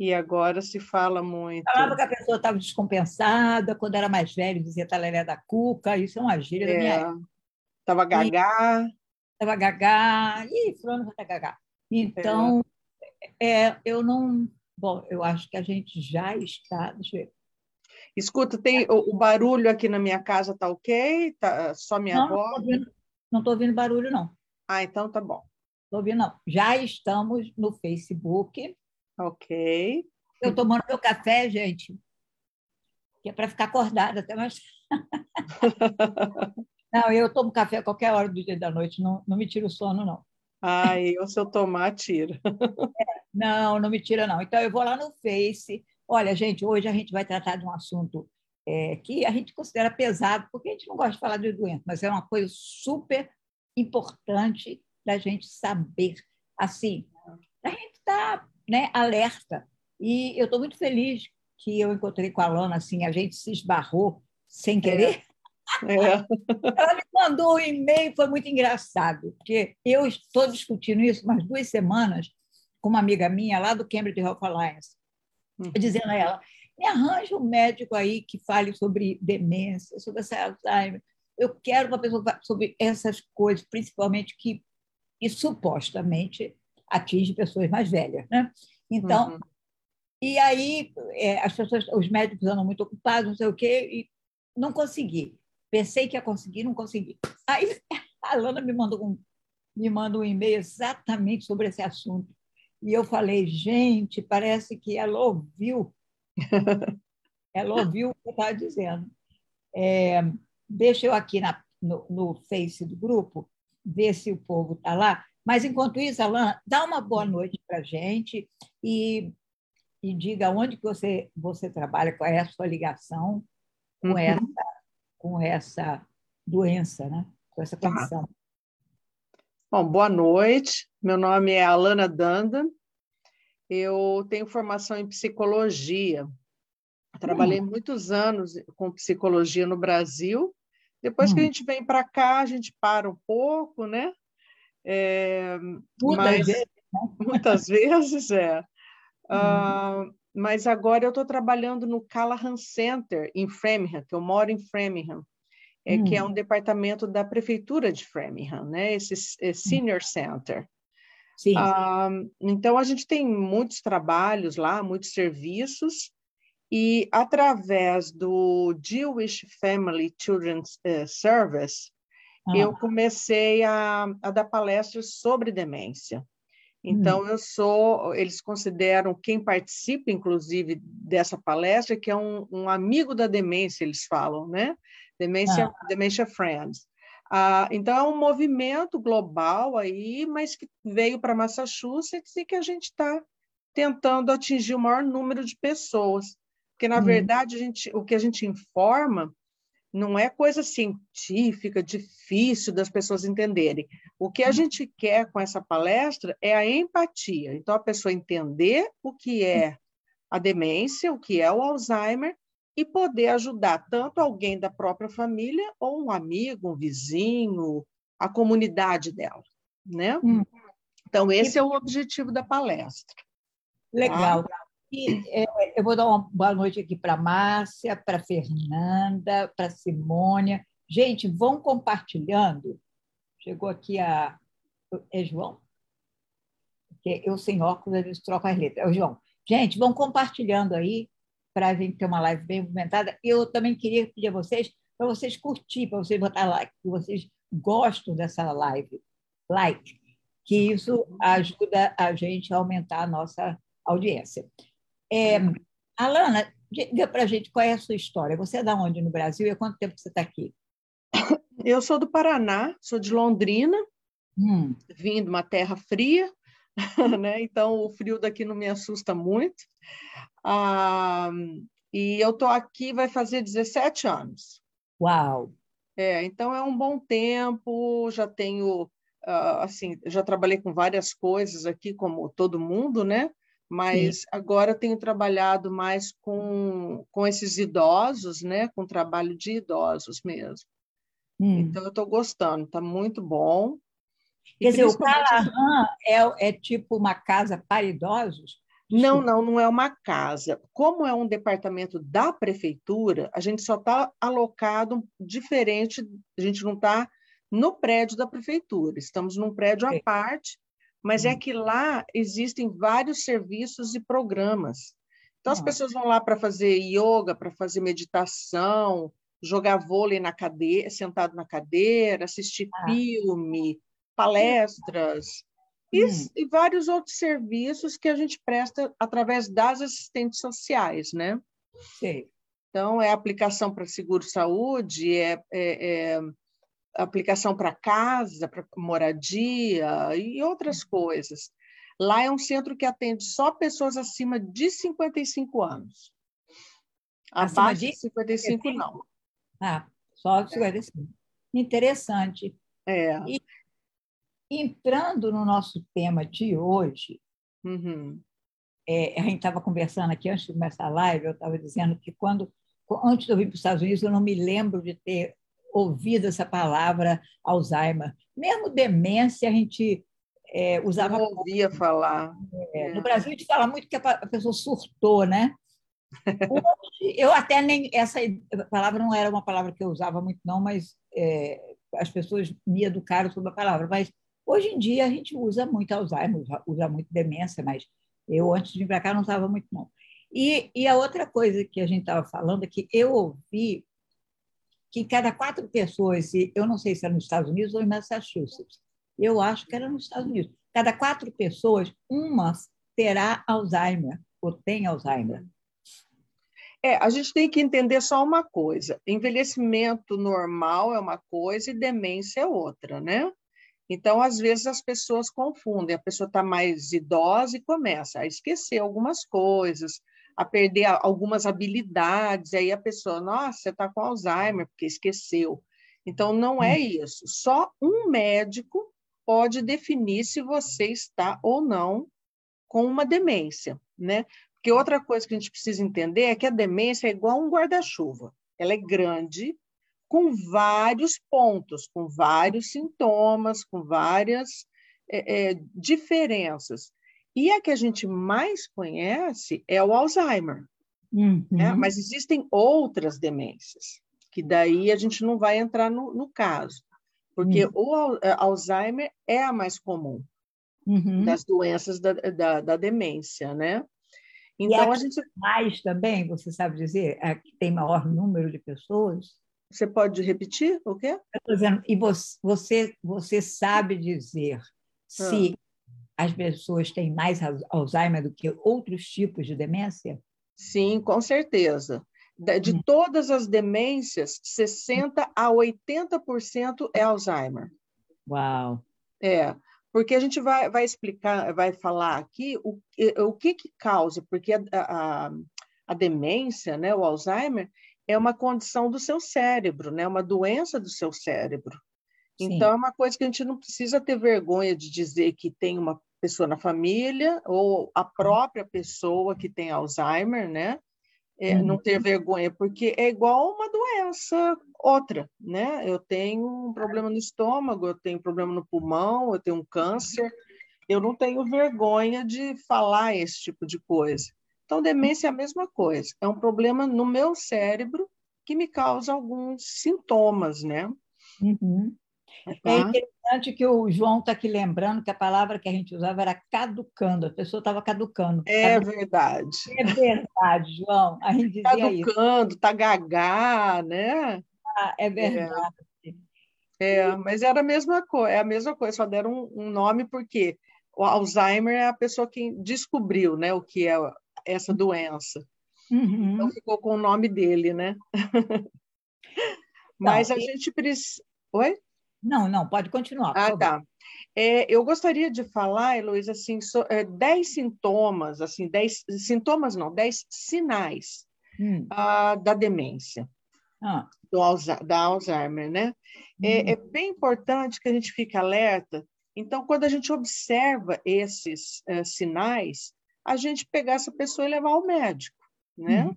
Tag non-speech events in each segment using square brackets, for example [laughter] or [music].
E agora se fala muito. Falava que a pessoa estava descompensada, quando era mais velha, dizia taleré da cuca, isso é uma gíria é, da minha época. Estava gagá. Estava gagá, e fulano vai estar gagá. Então, é. é. eu não... Bom, eu acho que a gente já está... Deixa eu ver. Escuta, tem o, o barulho aqui na minha casa tá ok? Tá só minha não, voz? Não estou ouvindo, ouvindo barulho, não. Ah, então tá bom. Estou ouvindo, não. Já estamos no Facebook. Ok. Eu tomando meu café, gente, que é para ficar acordada até mais. [laughs] não, eu tomo café a qualquer hora do dia e da noite, não, não me tira o sono, não. Ah, eu se eu tomar, tira. É, não, não me tira, não. Então, eu vou lá no Face. Olha, gente, hoje a gente vai tratar de um assunto é, que a gente considera pesado, porque a gente não gosta de falar de doença, mas é uma coisa super importante da gente saber. Assim, a gente está né, alerta. E eu estou muito feliz que eu encontrei com a Lana, assim, a gente se esbarrou sem querer. É. É. [laughs] Ela me mandou um e-mail, foi muito engraçado, porque eu estou discutindo isso umas duas semanas com uma amiga minha lá do Cambridge Health Alliance, uhum. dizendo a ela, me arranja um médico aí que fale sobre demência, sobre essa Alzheimer. Eu quero uma pessoa sobre essas coisas, principalmente que, que supostamente atinge pessoas mais velhas, né? Então, uhum. e aí é, as pessoas, os médicos andam muito ocupados, não sei o quê, e não consegui. Pensei que ia conseguir, não consegui. Aí [laughs] a Lana me mandou um, me manda um e-mail exatamente sobre esse assunto. E eu falei, gente, parece que ela ouviu. [laughs] ela ouviu o que eu estava dizendo. É, deixa eu aqui na, no, no Face do grupo, ver se o povo está lá. Mas, enquanto isso, Alain, dá uma boa noite para a gente e, e diga onde que você, você trabalha, qual é a sua ligação com, uhum. essa, com essa doença, né? com essa tá. condição. Tá. Bom, boa noite. Meu nome é Alana Danda. Eu tenho formação em psicologia. Trabalhei hum. muitos anos com psicologia no Brasil. Depois hum. que a gente vem para cá, a gente para um pouco, né? É, muitas mas, vezes. Né? Muitas vezes, é. [laughs] Uh, mas agora eu estou trabalhando no Callahan Center, em Framingham, que eu moro em Framingham, é, que é hum. um departamento da prefeitura de Framingham, né? esse, esse hum. Senior Center. Sim. Uh, então, a gente tem muitos trabalhos lá, muitos serviços, e através do Jewish Family Children's uh, Service, ah. eu comecei a, a, dar palestras sobre demência. Então, hum. eu sou, eles consideram quem participa, inclusive, dessa palestra, que é um, um amigo da demência, eles falam, né? Demência, ah. Dementia Friends. Ah, então, é um movimento global aí, mas que veio para Massachusetts e que a gente está tentando atingir o maior número de pessoas. Porque, na hum. verdade, a gente, o que a gente informa não é coisa científica, difícil das pessoas entenderem. O que a gente quer com essa palestra é a empatia. Então, a pessoa entender o que é a demência, o que é o Alzheimer, e poder ajudar tanto alguém da própria família, ou um amigo, um vizinho, a comunidade dela. Né? Hum. Então, esse é o objetivo da palestra. Legal. Tá? E, é, eu vou dar uma boa noite aqui para Márcia, para Fernanda, para Simônia. Gente, vão compartilhando. Chegou aqui a. É João? Porque eu sem óculos, eles trocam as letras. É o João. Gente, vão compartilhando aí para a gente ter uma live bem movimentada. Eu também queria pedir a vocês para vocês curtir, para vocês botar like, que vocês gostam dessa live, like, que isso ajuda a gente a aumentar a nossa audiência. É, Alana, diga para a gente qual é a sua história. Você é da onde no Brasil e há quanto tempo você está aqui? Eu sou do Paraná, sou de Londrina, hum. vim de uma terra fria, [laughs] né? então o frio daqui não me assusta muito. Ah, e eu estou aqui, vai fazer 17 anos. Uau! É, então é um bom tempo, já tenho, uh, assim, já trabalhei com várias coisas aqui, como todo mundo, né? Mas Sim. agora tenho trabalhado mais com, com esses idosos, né? com trabalho de idosos mesmo. Hum. Então, eu estou gostando, está muito bom. Quer dizer, o Callahan é, é tipo uma casa para idosos? Não, não, não é uma casa. Como é um departamento da prefeitura, a gente só está alocado diferente, a gente não está no prédio da prefeitura, estamos num prédio à parte, mas é hum. que lá existem vários serviços e programas. Então, as pessoas vão lá para fazer yoga, para fazer meditação, jogar vôlei na cadeira, sentado na cadeira, assistir ah. filme, palestras e, hum. e, vários outros serviços que a gente presta através das assistentes sociais, né? Sim. Então, é aplicação para seguro-saúde, é, é, é aplicação para casa, para moradia e outras coisas. Lá é um centro que atende só pessoas acima de 55 anos. Abaixo de 55, não. Ah, só 55. Interessante. É. E, entrando no nosso tema de hoje, uhum. é, a gente estava conversando aqui antes de começar a live, eu estava dizendo que quando antes de eu vir para os Estados Unidos, eu não me lembro de ter ouvido essa palavra Alzheimer. Mesmo demência, a gente é, usava. Não ouvia falar. É, no Brasil, a gente fala muito que a pessoa surtou, né? [laughs] Hoje, eu até nem. Essa palavra não era uma palavra que eu usava muito, não, mas é, as pessoas me educaram sobre a palavra. Mas hoje em dia a gente usa muito Alzheimer, usa muito demência, mas eu, antes de vir para cá, não usava muito, não. E, e a outra coisa que a gente estava falando é que eu ouvi que cada quatro pessoas, eu não sei se é nos Estados Unidos ou em Massachusetts, eu acho que era nos Estados Unidos, cada quatro pessoas, uma terá Alzheimer ou tem Alzheimer. É, a gente tem que entender só uma coisa: envelhecimento normal é uma coisa e demência é outra, né? Então, às vezes, as pessoas confundem. A pessoa está mais idosa e começa a esquecer algumas coisas, a perder algumas habilidades, aí a pessoa, nossa, você está com Alzheimer, porque esqueceu. Então, não é hum. isso. Só um médico pode definir se você está ou não com uma demência, né? Porque outra coisa que a gente precisa entender é que a demência é igual um guarda-chuva. Ela é grande, com vários pontos, com vários sintomas, com várias é, é, diferenças. E a que a gente mais conhece é o Alzheimer. Uhum. Né? Mas existem outras demências, que daí a gente não vai entrar no, no caso, porque uhum. o é, Alzheimer é a mais comum uhum. das doenças da, da, da, demência, né? Então, a, a gente. Mais também, você sabe dizer, a que tem maior número de pessoas? Você pode repetir o quê? Eu dizendo, e você, você sabe dizer ah. se as pessoas têm mais Alzheimer do que outros tipos de demência? Sim, com certeza. De hum. todas as demências, 60 a 80% é Alzheimer. Uau! É, porque a gente vai, vai explicar, vai falar aqui o, o que, que causa, porque a, a, a demência, né, o Alzheimer, é uma condição do seu cérebro, né, uma doença do seu cérebro. Sim. Então, é uma coisa que a gente não precisa ter vergonha de dizer que tem uma pessoa na família ou a própria pessoa que tem Alzheimer, né? É, uhum. Não ter vergonha, porque é igual uma doença outra, né? Eu tenho um problema no estômago, eu tenho um problema no pulmão, eu tenho um câncer, eu não tenho vergonha de falar esse tipo de coisa. Então, demência é a mesma coisa, é um problema no meu cérebro que me causa alguns sintomas, né? Uhum. É interessante que o João está aqui lembrando que a palavra que a gente usava era caducando, a pessoa estava caducando. É caducando. verdade. É verdade, João. A gente dizia caducando, está gagá, né? Ah, é verdade. É. é. mas era a mesma coisa, é a mesma coisa, só deram um, um, nome porque o Alzheimer é a pessoa que descobriu, né, o que é essa doença. Uhum. Então ficou com o nome dele, né? mas Não, a e... gente precisa. Oi? Não, não, pode continuar. Ah, tá. É, eu gostaria de falar, Heloísa, assim, so, é, dez sintomas, assim, dez sintomas não, dez sinais hum. ah, da demência, ah. do, da Alzheimer, né? Hum. É, é, bem importante que a gente fique alerta. Então, quando a gente observa esses uh, sinais, a gente pegar essa pessoa e levar ao médico, né? Uhum.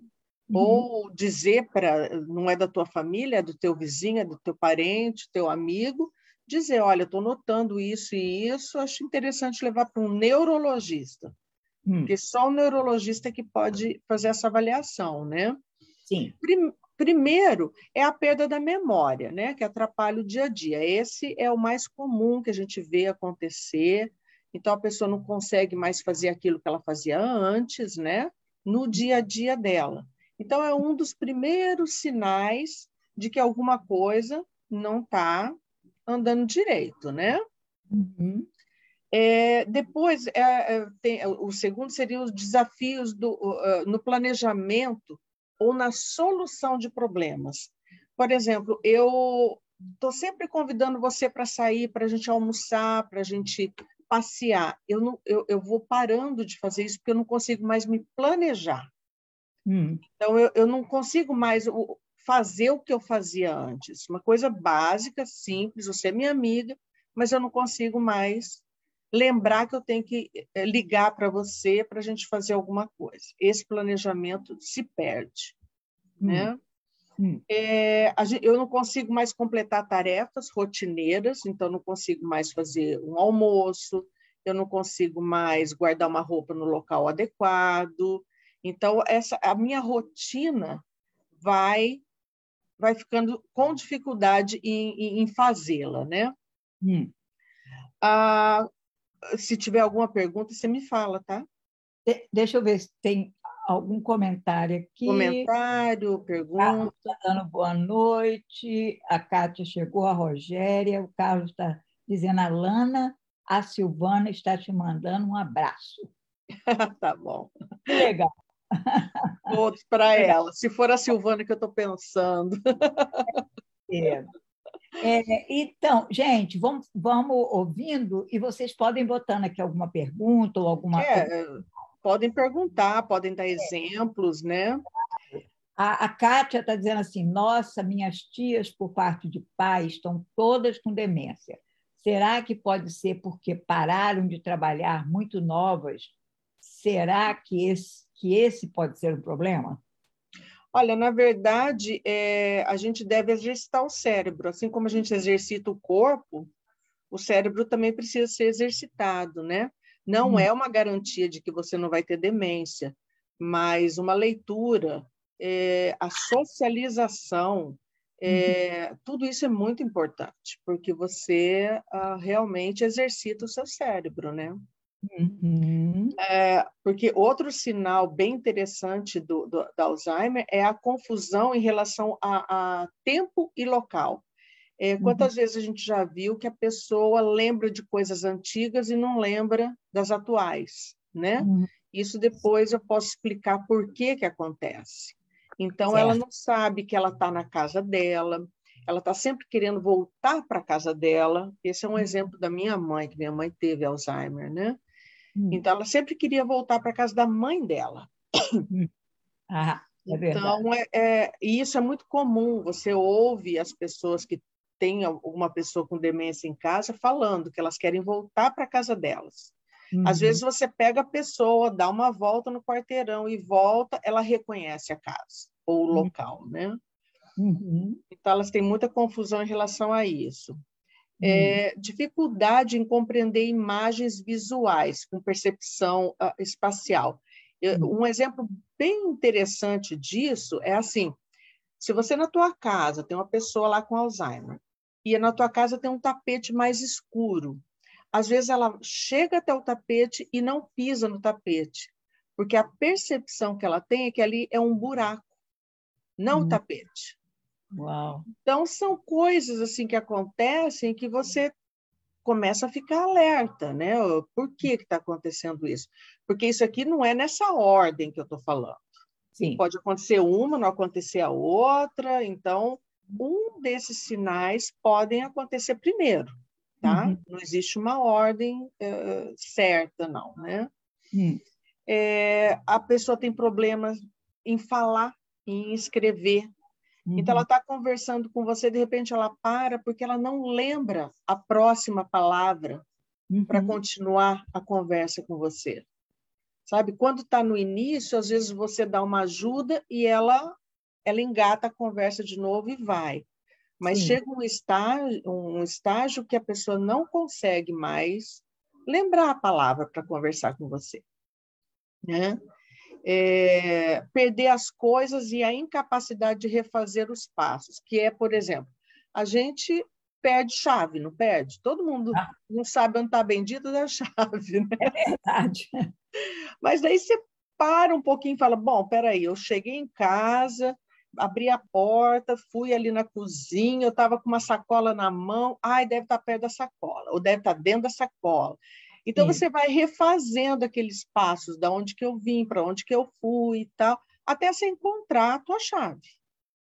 Uhum. Ou dizer para, não é da tua família, é do teu vizinho, é do teu parente, teu amigo, dizer, olha, estou notando isso e isso, acho interessante levar para um neurologista. Hum. Porque só o neurologista que pode fazer essa avaliação, né? Sim. Primeiro é a perda da memória, né? Que atrapalha o dia a dia. Esse é o mais comum que a gente vê acontecer. Então a pessoa não consegue mais fazer aquilo que ela fazia antes, né? No dia a dia dela. Então é um dos primeiros sinais de que alguma coisa não está andando direito, né? Uhum. É, depois, é, é, tem, o segundo seria os desafios do, uh, no planejamento ou na solução de problemas. Por exemplo, eu estou sempre convidando você para sair, para a gente almoçar, para a gente passear. Eu, não, eu, eu vou parando de fazer isso porque eu não consigo mais me planejar. Hum. Então, eu, eu não consigo mais fazer o que eu fazia antes. Uma coisa básica, simples, você é minha amiga, mas eu não consigo mais lembrar que eu tenho que eh, ligar para você para a gente fazer alguma coisa. Esse planejamento se perde. Hum. Né? Hum. É, gente, eu não consigo mais completar tarefas rotineiras, então não consigo mais fazer um almoço, eu não consigo mais guardar uma roupa no local adequado. Então essa a minha rotina vai vai ficando com dificuldade em, em fazê-la, né? Hum. Ah, se tiver alguma pergunta, você me fala, tá? De deixa eu ver se tem algum comentário aqui. Comentário, pergunta. Está dando boa noite. A Kátia chegou, a Rogéria. O Carlos está dizendo, a Lana, a Silvana está te mandando um abraço. [laughs] tá bom. Que legal. Outros para ela. Se for a Silvana que eu estou pensando. É. É, então, gente, vamos, vamos ouvindo e vocês podem botando aqui alguma pergunta ou alguma é, Podem perguntar, podem dar exemplos, né? A, a Kátia está dizendo assim: nossa, minhas tias, por parte de pai, estão todas com demência. Será que pode ser porque pararam de trabalhar muito novas? Será que esse, que esse pode ser um problema? Olha, na verdade, é, a gente deve exercitar o cérebro, assim como a gente exercita o corpo, o cérebro também precisa ser exercitado, né? Não hum. é uma garantia de que você não vai ter demência, mas uma leitura, é, a socialização, é, uhum. tudo isso é muito importante, porque você ah, realmente exercita o seu cérebro, né? Uhum. É, porque outro sinal bem interessante do, do, Alzheimer é a confusão em relação a, a tempo e local. É, quantas uhum. vezes a gente já viu que a pessoa lembra de coisas antigas e não lembra das atuais, né? Uhum. Isso depois eu posso explicar por que que acontece. Então, certo. ela não sabe que ela está na casa dela, ela está sempre querendo voltar para a casa dela. Esse é um uhum. exemplo da minha mãe, que minha mãe teve Alzheimer, né? Hum. Então, ela sempre queria voltar para casa da mãe dela. Hum. Ah, é então, é, é, isso é muito comum. Você ouve as pessoas que têm alguma pessoa com demência em casa falando que elas querem voltar para casa delas. Uhum. Às vezes você pega a pessoa, dá uma volta no quarteirão e volta, ela reconhece a casa ou o uhum. local, né? Uhum. Então elas têm muita confusão em relação a isso. É, hum. dificuldade em compreender imagens visuais com percepção uh, espacial. Eu, hum. um exemplo bem interessante disso é assim: se você na tua casa tem uma pessoa lá com Alzheimer e na tua casa tem um tapete mais escuro, às vezes ela chega até o tapete e não pisa no tapete, porque a percepção que ela tem é que ali é um buraco, não hum. o tapete. Uau. Então, são coisas assim que acontecem que você começa a ficar alerta, né? Por que está acontecendo isso? Porque isso aqui não é nessa ordem que eu estou falando. Sim. Pode acontecer uma, não acontecer a outra. Então, um desses sinais podem acontecer primeiro, tá? Uhum. Não existe uma ordem uh, certa, não, né? Uhum. É, a pessoa tem problemas em falar, em escrever, Uhum. Então, ela está conversando com você, de repente ela para, porque ela não lembra a próxima palavra uhum. para continuar a conversa com você. Sabe? Quando está no início, às vezes você dá uma ajuda e ela, ela engata a conversa de novo e vai. Mas Sim. chega um estágio, um estágio que a pessoa não consegue mais lembrar a palavra para conversar com você. né? É, perder as coisas e a incapacidade de refazer os passos, que é, por exemplo, a gente perde chave, não perde? Todo mundo ah. não sabe onde está a bendita da [laughs] chave, né? É verdade. Mas daí você para um pouquinho e fala, bom, peraí, eu cheguei em casa, abri a porta, fui ali na cozinha, eu estava com uma sacola na mão, ai, deve estar tá perto da sacola, ou deve estar tá dentro da sacola. Então, Sim. você vai refazendo aqueles passos, da onde que eu vim, para onde que eu fui e tal, até você encontrar a tua chave.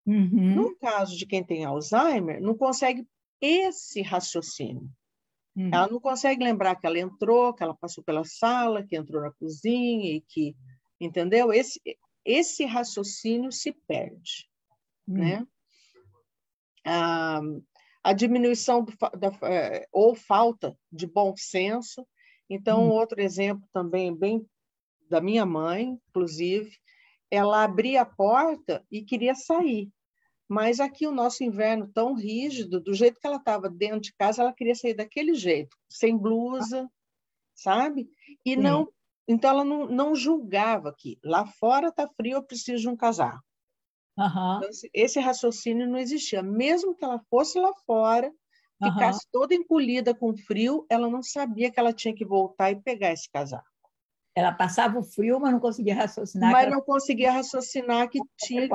Uhum. No caso de quem tem Alzheimer, não consegue esse raciocínio. Uhum. Ela não consegue lembrar que ela entrou, que ela passou pela sala, que entrou na cozinha e que, entendeu? Esse, esse raciocínio se perde, uhum. né? A, a diminuição do, da, é, ou falta de bom senso então, hum. outro exemplo também, bem da minha mãe, inclusive, ela abria a porta e queria sair. Mas aqui o nosso inverno tão rígido, do jeito que ela estava dentro de casa, ela queria sair daquele jeito, sem blusa, sabe? E Sim. não, então ela não, não julgava que lá fora está frio, eu preciso de um casaco. Uhum. Então, esse raciocínio não existia. Mesmo que ela fosse lá fora, ficasse uhum. toda encolhida com frio, ela não sabia que ela tinha que voltar e pegar esse casaco. Ela passava o frio, mas não conseguia raciocinar. Mas não conseguia raciocinar que tinha.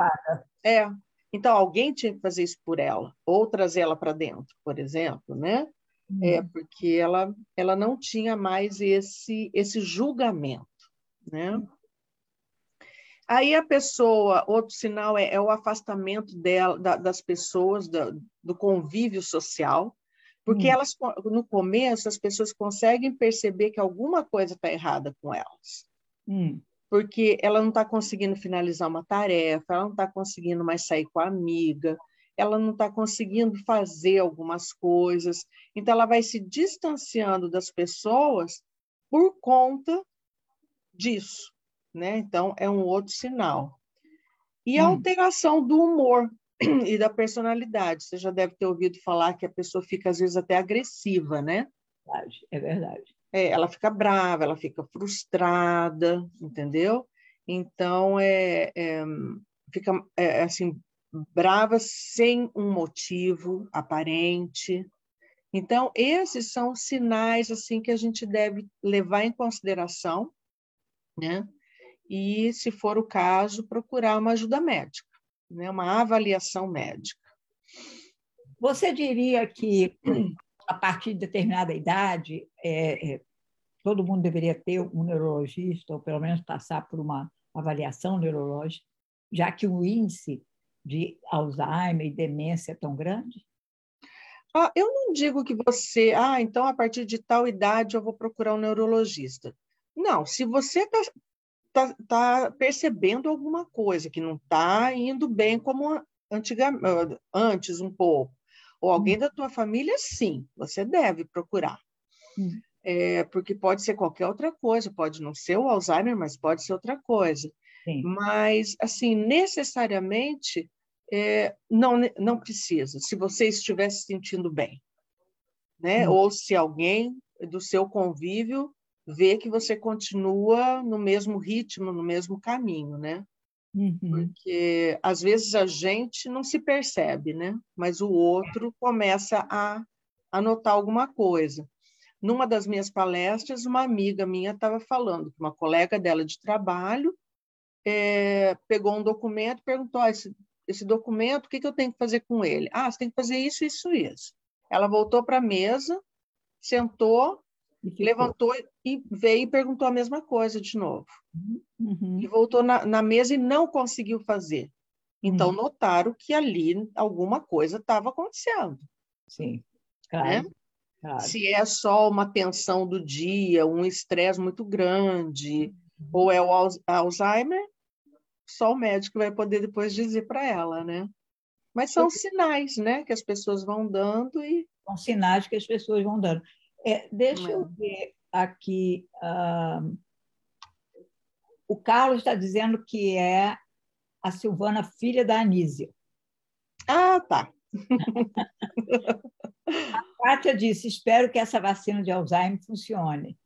É. Então, alguém tinha que fazer isso por ela, ou trazer ela para dentro, por exemplo, né? Hum. É, porque ela, ela não tinha mais esse, esse julgamento, né? Aí a pessoa, outro sinal é, é o afastamento dela, da, das pessoas, da, do convívio social, porque hum. elas, no começo, as pessoas conseguem perceber que alguma coisa está errada com elas. Hum. Porque ela não está conseguindo finalizar uma tarefa, ela não está conseguindo mais sair com a amiga, ela não está conseguindo fazer algumas coisas. Então, ela vai se distanciando das pessoas por conta disso. Né? Então, é um outro sinal. E a hum. alteração do humor, e da personalidade. Você já deve ter ouvido falar que a pessoa fica, às vezes, até agressiva, né? É verdade. É, ela fica brava, ela fica frustrada, entendeu? Então, é, é fica é, assim, brava sem um motivo aparente. Então, esses são sinais assim que a gente deve levar em consideração, né? E, se for o caso, procurar uma ajuda médica né, uma avaliação médica. Você diria que, a partir de determinada idade, é, é, todo mundo deveria ter um neurologista, ou pelo menos passar por uma avaliação neurológica, já que o índice de Alzheimer e demência é tão grande? Ah, eu não digo que você, ah, então a partir de tal idade eu vou procurar um neurologista. Não, se você está tá, tá percebendo alguma coisa que não está indo bem como antigamente, antes um pouco. Ou alguém hum. da tua família, sim, você deve procurar. Hum. É, porque pode ser qualquer outra coisa, pode não ser o Alzheimer, mas pode ser outra coisa. Sim. Mas, assim, necessariamente, é, não, não precisa, se você estiver se sentindo bem. Né? Hum. Ou se alguém do seu convívio ver que você continua no mesmo ritmo, no mesmo caminho, né? Uhum. Porque às vezes a gente não se percebe, né? Mas o outro começa a, a notar alguma coisa. Numa das minhas palestras, uma amiga minha estava falando que uma colega dela de trabalho é, pegou um documento e perguntou: ah, esse, esse documento, o que, que eu tenho que fazer com ele? Ah, você tem que fazer isso, isso, isso. Ela voltou para a mesa, sentou e levantou e veio e perguntou a mesma coisa de novo. Uhum. E voltou na, na, mesa e não conseguiu fazer. Então, uhum. notaram que ali alguma coisa estava acontecendo. Sim, claro. Né? claro. Se é só uma tensão do dia, um estresse muito grande, uhum. ou é o Alzheimer, só o médico vai poder depois dizer para ela, né? Mas são sinais, né, que as pessoas vão dando e são sinais que as pessoas vão dando. É, deixa eu ver aqui. Uh, o Carlos está dizendo que é a Silvana, filha da Anísia. Ah, tá. a Kátia disse: espero que essa vacina de Alzheimer funcione.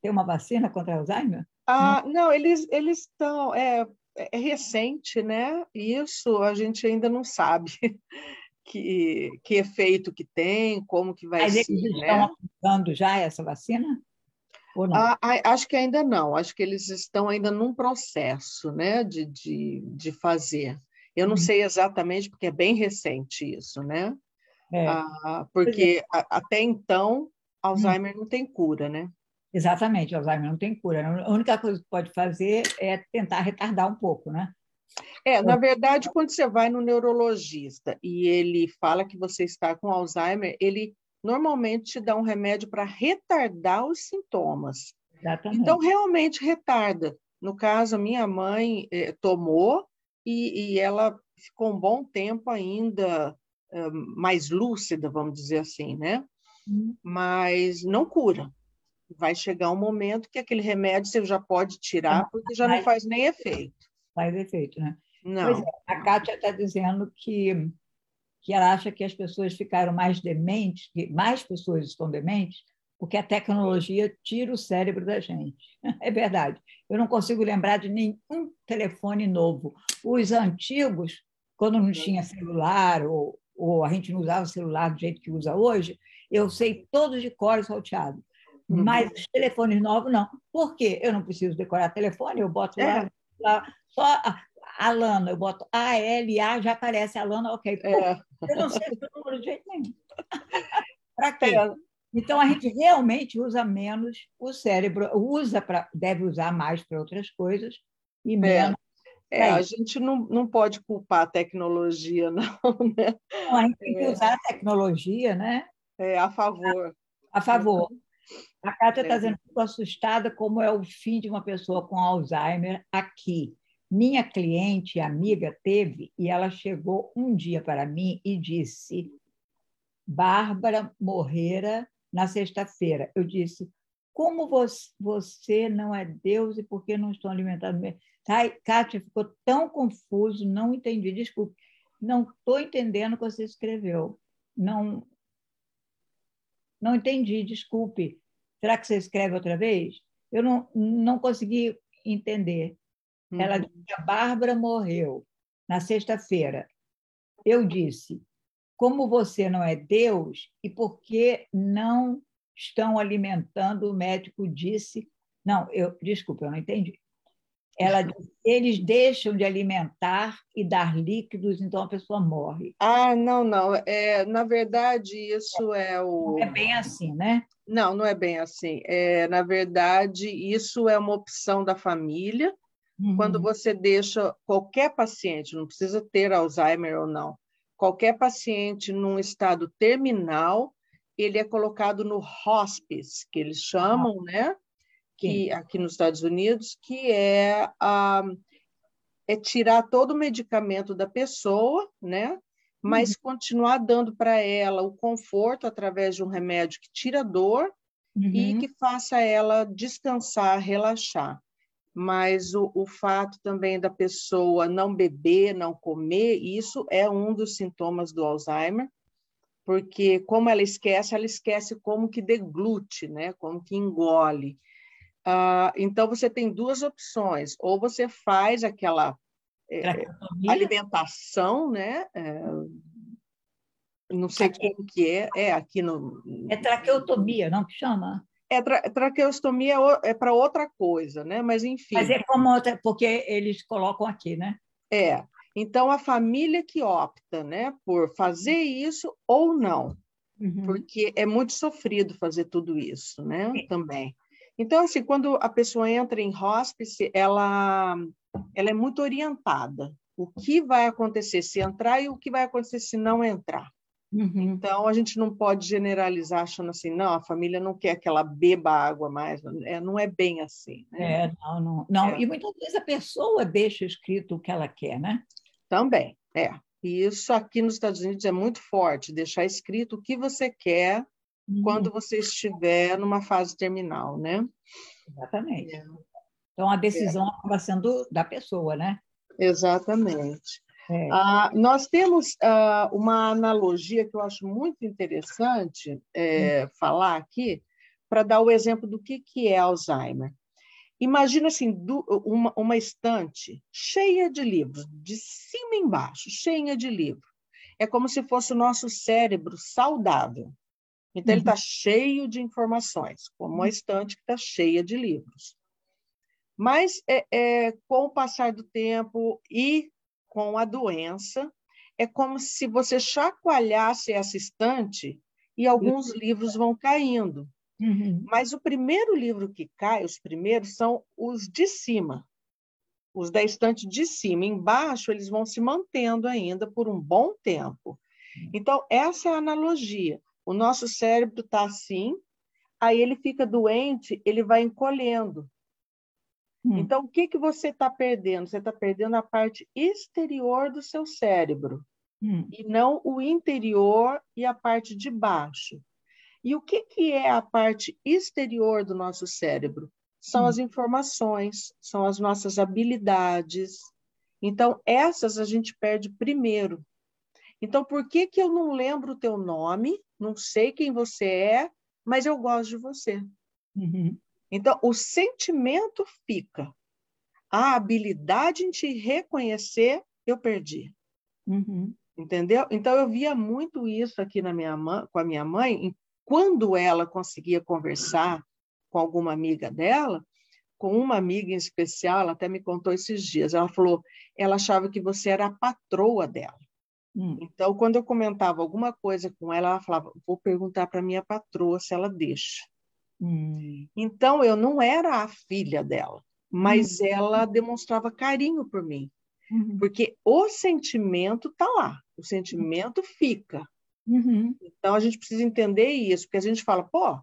Tem uma vacina contra Alzheimer? Ah, não, eles eles estão é, é recente, né? Isso a gente ainda não sabe que, que efeito que tem, como que vai Mas ser. eles né? estão aplicando já essa vacina? Ou não? Ah, acho que ainda não, acho que eles estão ainda num processo né, de, de, de fazer. Eu não Uhum. sei exatamente, porque é bem recente isso, né? É, Ah, porque a- até então, Alzheimer não tem cura, né? exatamente, Alzheimer não tem cura. A única coisa que pode fazer é tentar retardar um pouco, né? É, na verdade, quando você vai no neurologista e ele fala que você está com Alzheimer, ele normalmente te dá um remédio para retardar os sintomas. Exatamente. Então, realmente retarda. No caso, a minha mãe eh, tomou e, e ela ficou um bom tempo ainda eh, mais lúcida, vamos dizer assim, né? Hum. Mas não cura. Vai chegar um momento que aquele remédio você já pode tirar, porque já não faz nem efeito. faz efeito, né? Não. É, a Kátia está dizendo que, que ela acha que as pessoas ficaram mais dementes, que mais pessoas estão dementes, porque a tecnologia tira o cérebro da gente. [laughs] É verdade. Eu não consigo lembrar de nenhum telefone novo. Os antigos, quando não tinha celular, ou, ou a gente não usava celular do jeito que usa hoje, eu sei todos de cor e salteado. Uhum. Mas os telefones novos, não. Por quê? Eu não preciso decorar telefone, eu boto lá, É. lá só a, a Lana, eu boto A, L, A, já aparece a Lana, ok. É, Eu não sei o número de jeito nenhum. [laughs] Para quê? é, Então, a gente realmente usa menos o cérebro, usa pra, deve usar mais para outras coisas e menos. é, a Aí. gente não, não pode culpar a tecnologia, [laughs] não, né? Então, a gente tem que usar a tecnologia né, É a favor. a favor. A Kátia está É. dizendo que estou assustada como é o fim de uma pessoa com Alzheimer aqui. Minha cliente amiga teve e ela chegou um dia para mim e disse: Bárbara morrera na sexta-feira. Eu disse: Como você, não é Deus e por que não estão alimentando? me-?" Ai, Kátia ficou tão confuso, não entendi. Desculpe, não estou entendendo o que você escreveu. Não, não entendi, desculpe. Será que você escreve outra vez? Eu não, não consegui entender. Ela Uhum. disse que a Bárbara morreu na sexta-feira. Eu disse, como você não é Deus e por que não estão alimentando? O médico disse, não, eu desculpa, eu não entendi. Ela disse, eles deixam de alimentar e dar líquidos, então a pessoa morre. Ah, não, não. É, na verdade, isso é o. Não é bem assim, né? Não, não é bem assim. É, na verdade, isso é uma opção da família. Quando Uhum. você deixa qualquer paciente, não precisa ter Alzheimer ou não, qualquer paciente num estado terminal, ele é colocado no hospice, que eles chamam, né? Que aqui nos Estados Unidos, que é a é tirar todo o medicamento da pessoa, né? Mas continuar dando para ela o conforto através de um remédio que tira a dor e Uhum. que faça ela descansar, relaxar. Mas o, o fato também da pessoa não beber, não comer, isso é um dos sintomas do Alzheimer, porque como ela esquece, ela esquece como que deglute, né? Como que engole. Ah, então você tem duas opções: ou você faz aquela é, alimentação, né? É, não sei como que é, é aqui no É traqueotomia, não que chama? É tra traqueostomia é para outra coisa, né? Mas enfim. Mas é como outra, porque eles colocam aqui, né? É. Então a família que opta, né, por fazer isso ou não, Uhum. porque é muito sofrido fazer tudo isso, né? Também. Então assim, quando a pessoa entra em hospice, ela ela é muito orientada. O que vai acontecer se entrar e o que vai acontecer se não entrar. Uhum. Então, a gente não pode generalizar achando assim, não, a família não quer que ela beba água mais. É, não é bem assim. Né? É, não, não, não. É. E muitas vezes a pessoa deixa escrito o que ela quer, né? Também, é. E isso aqui nos Estados Unidos é muito forte, deixar escrito o que você quer Uhum. quando você estiver numa fase terminal, né? Exatamente. É. Então a decisão acaba sendo da pessoa, né? Exatamente. É. Ah, nós temos ah, uma analogia que eu acho muito interessante é, falar aqui, para dar o exemplo do que, que é Alzheimer. Imagina assim, uma, uma estante cheia de livros, de cima embaixo, cheia de livros. É como se fosse o nosso cérebro saudável. Então, uhum. ele está cheio de informações, como uma estante que está cheia de livros. Mas, é, é, com o passar do tempo e com a doença, é como se você chacoalhasse essa estante e alguns livros vão caindo. Uhum. Mas o primeiro livro que cai, os primeiros, são os de cima, os da estante de cima. Embaixo, eles vão se mantendo ainda por um bom tempo. Então, essa é a analogia. O nosso cérebro está assim, aí ele fica doente, ele vai encolhendo. Hum. Então, o que, que você está perdendo? Você está perdendo a parte exterior do seu cérebro, hum. e não o interior e a parte de baixo. E o que, que é a parte exterior do nosso cérebro? São hum. as informações, são as nossas habilidades. Então, essas a gente perde primeiro. Então, por que, que eu não lembro o teu nome, não sei quem você é, mas eu gosto de você? Uhum. Então, o sentimento fica. A habilidade em te reconhecer, eu perdi. Uhum. Entendeu? Então, eu via muito isso aqui na minha com a minha mãe, quando ela conseguia conversar com alguma amiga dela, com uma amiga em especial, ela até me contou esses dias, ela falou, ela achava que você era a patroa dela. Hum. Então, quando eu comentava alguma coisa com ela, ela falava, vou perguntar para minha patroa se ela deixa. Hum. Então, eu não era a filha dela, mas hum. ela demonstrava carinho por mim. Uhum. Porque o sentimento está lá, o sentimento fica. Uhum. Então a gente precisa entender isso, porque a gente fala, pô,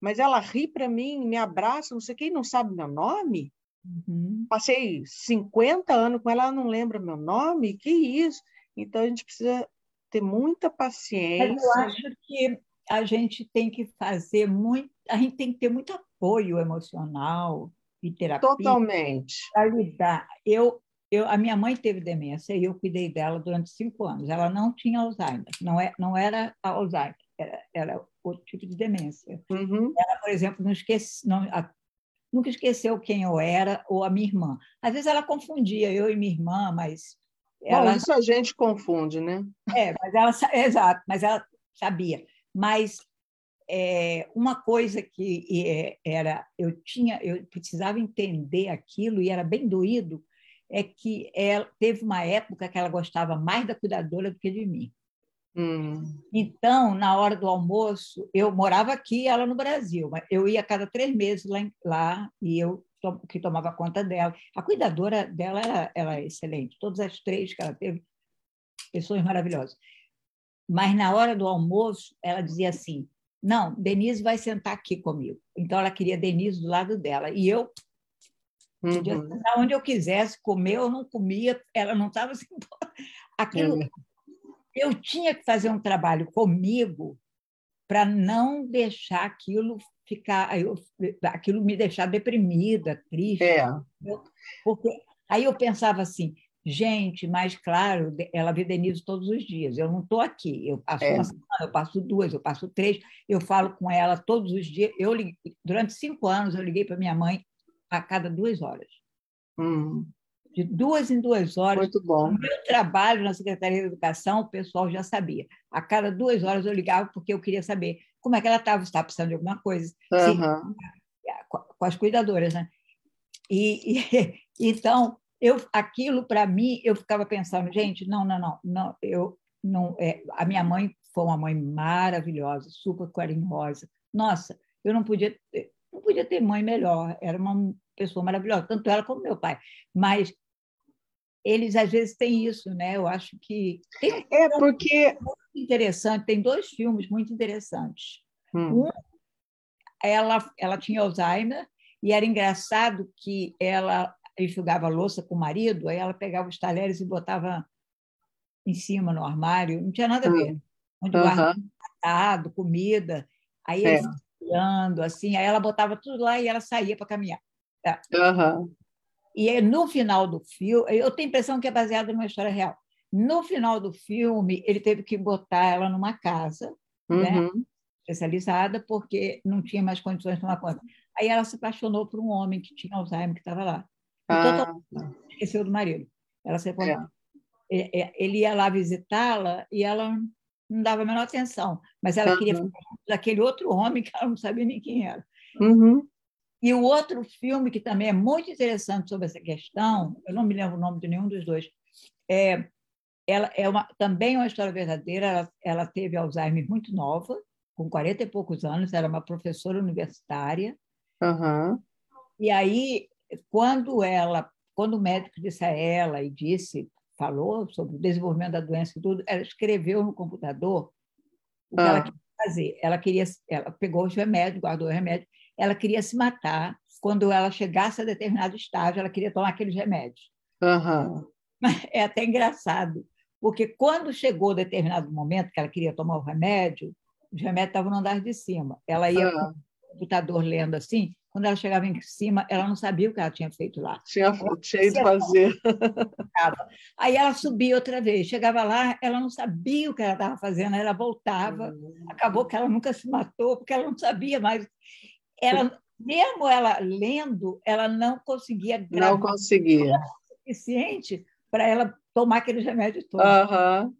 mas ela ri para mim, me abraça, não sei quem não sabe meu nome. Uhum. Passei 50 anos com ela, ela não lembra meu nome, que isso? Então a gente precisa ter muita paciência. Mas eu acho que a gente tem que fazer muito, a gente tem que ter muito apoio emocional e terapia. Totalmente. Para lidar. Eu, eu, a minha mãe teve demência e eu cuidei dela durante cinco anos. Ela não tinha Alzheimer, não, é, não era Alzheimer, era, era outro tipo de demência. Uhum. Ela, por exemplo, não esquece, não, a, nunca esqueceu quem eu era ou a minha irmã. Às vezes ela confundia eu e minha irmã, mas ela... Bom, isso a gente confunde, né? É, mas ela, exato, mas ela sabia. Mas é, uma coisa que é, era, eu tinha, eu precisava entender aquilo e era bem doído, é que ela teve uma época que ela gostava mais da cuidadora do que de mim. Hum. Então, na hora do almoço, eu morava aqui, ela no Brasil, mas eu ia a cada três meses lá, lá e eu que tomava conta dela. A cuidadora dela era, era excelente, todas as três que ela teve, pessoas maravilhosas. Mas na hora do almoço, ela dizia assim: Não, Denise vai sentar aqui comigo. Então, ela queria Denise do lado dela. E eu Podia uhum. sentar onde eu quisesse, comer ou não comia, ela não estava assim. [laughs] Aquilo, é. Eu tinha que fazer um trabalho comigo para não deixar aquilo ficar, eu, aquilo me deixar deprimida, triste. É. Porque aí eu pensava assim, gente, mas claro, ela vê Denise todos os dias. Eu não estou aqui. Eu passo é. uma semana, eu passo duas, eu passo três. Eu falo com ela todos os dias. Eu durante cinco anos eu liguei para minha mãe a cada duas horas. Hum. De duas em duas horas. Muito bom. O meu trabalho na Secretaria de Educação, o pessoal já sabia. A cada duas horas eu ligava porque eu queria saber como é que ela estava, se estava precisando de alguma coisa. Uhum. Se, com as cuidadoras, né? E, e [laughs] então, eu, aquilo para mim, eu ficava pensando, gente, não, não, não, não, eu não, é, a minha mãe foi uma mãe maravilhosa, super carinhosa. Nossa, eu não podia, não podia ter mãe melhor, era uma pessoa maravilhosa, tanto ela como meu pai. Mas eles às vezes têm isso, né? Eu acho que tem é porque muito interessante, tem dois filmes muito interessantes. Hum. Um, ela ela tinha Alzheimer e era engraçado que ela enxugava a louça com o marido, aí ela pegava os talheres e botava em cima no armário, não tinha nada a ver. Hum. Onde uhum. guardava comida, aí é. eles assim, aí ela botava tudo lá e ela saía para caminhar. Uhum. E no final do filme, eu tenho a impressão que é baseado numa história real. No final do filme, ele teve que botar ela numa casa, né? uhum. né? especializada porque não tinha mais condições de tomar conta. Aí ela se apaixonou por um homem que tinha Alzheimer, que estava lá. Então, ah. esqueceu do marido. Ela se é. Ele ia lá visitá-la e ela não dava a menor atenção, mas ela uhum. queria falar daquele outro homem que ela não sabia nem quem era. Uhum. E o outro filme que também é muito interessante sobre essa questão, eu não me lembro o nome de nenhum dos dois, é, ela é uma, também uma história verdadeira. Ela, ela teve Alzheimer muito nova, com 40 e poucos anos, era uma professora universitária. Uhum. E aí, quando ela, quando o médico disse a ela e disse, falou sobre o desenvolvimento da doença e tudo, ela escreveu no computador o que ela ah. queria fazer. Ela queria, ela pegou os remédios, guardou o remédio. Ela queria se matar quando ela chegasse a determinado estágio. Ela queria tomar aqueles remédios. Uhum. É até engraçado, porque quando chegou determinado momento que ela queria tomar o remédio, os remédios estavam no andar de cima. Ela ia uhum. com o computador lendo assim, quando ela chegava em cima, ela não sabia o que ela tinha feito lá. Tinha cheio de fazer. Aí ela subia outra vez. Chegava lá, ela não sabia o que ela estava fazendo, ela voltava. Uhum. Acabou que ela nunca se matou, porque ela não sabia mais. Ela, mesmo ela lendo, ela não conseguia gravar. Não conseguia. O suficiente para ela tomar aquele remédio todo. Uhum.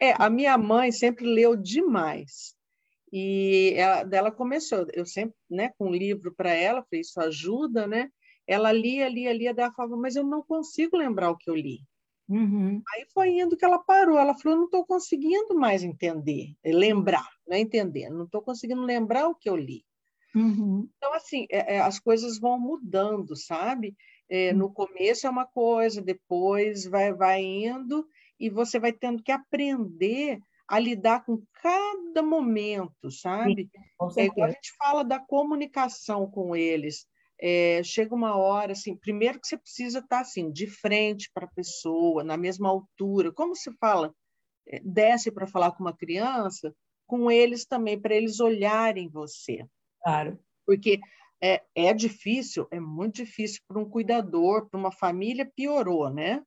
É, a minha mãe sempre leu demais. E ela, ela começou, eu sempre, né, com um livro para ela, falei, isso ajuda, né? Ela lia, lia, lia, daí ela falava, mas eu não consigo lembrar o que eu li. Uhum. Aí foi indo que ela parou. Ela falou: não estou conseguindo mais entender, lembrar, não é entender, não estou conseguindo lembrar o que eu li. Uhum. Então, assim, é, é, as coisas vão mudando, sabe? É, no começo é uma coisa, depois vai, vai indo e você vai tendo que aprender a lidar com cada momento, sabe? Sim, é igual a gente fala da comunicação com eles. É, chega uma hora, assim, primeiro que você precisa estar assim, de frente para a pessoa, na mesma altura. Como se fala? É, desce para falar com uma criança, com eles também, para eles olharem você. Claro. Porque é, é difícil, é muito difícil para um cuidador, para uma família, piorou, né?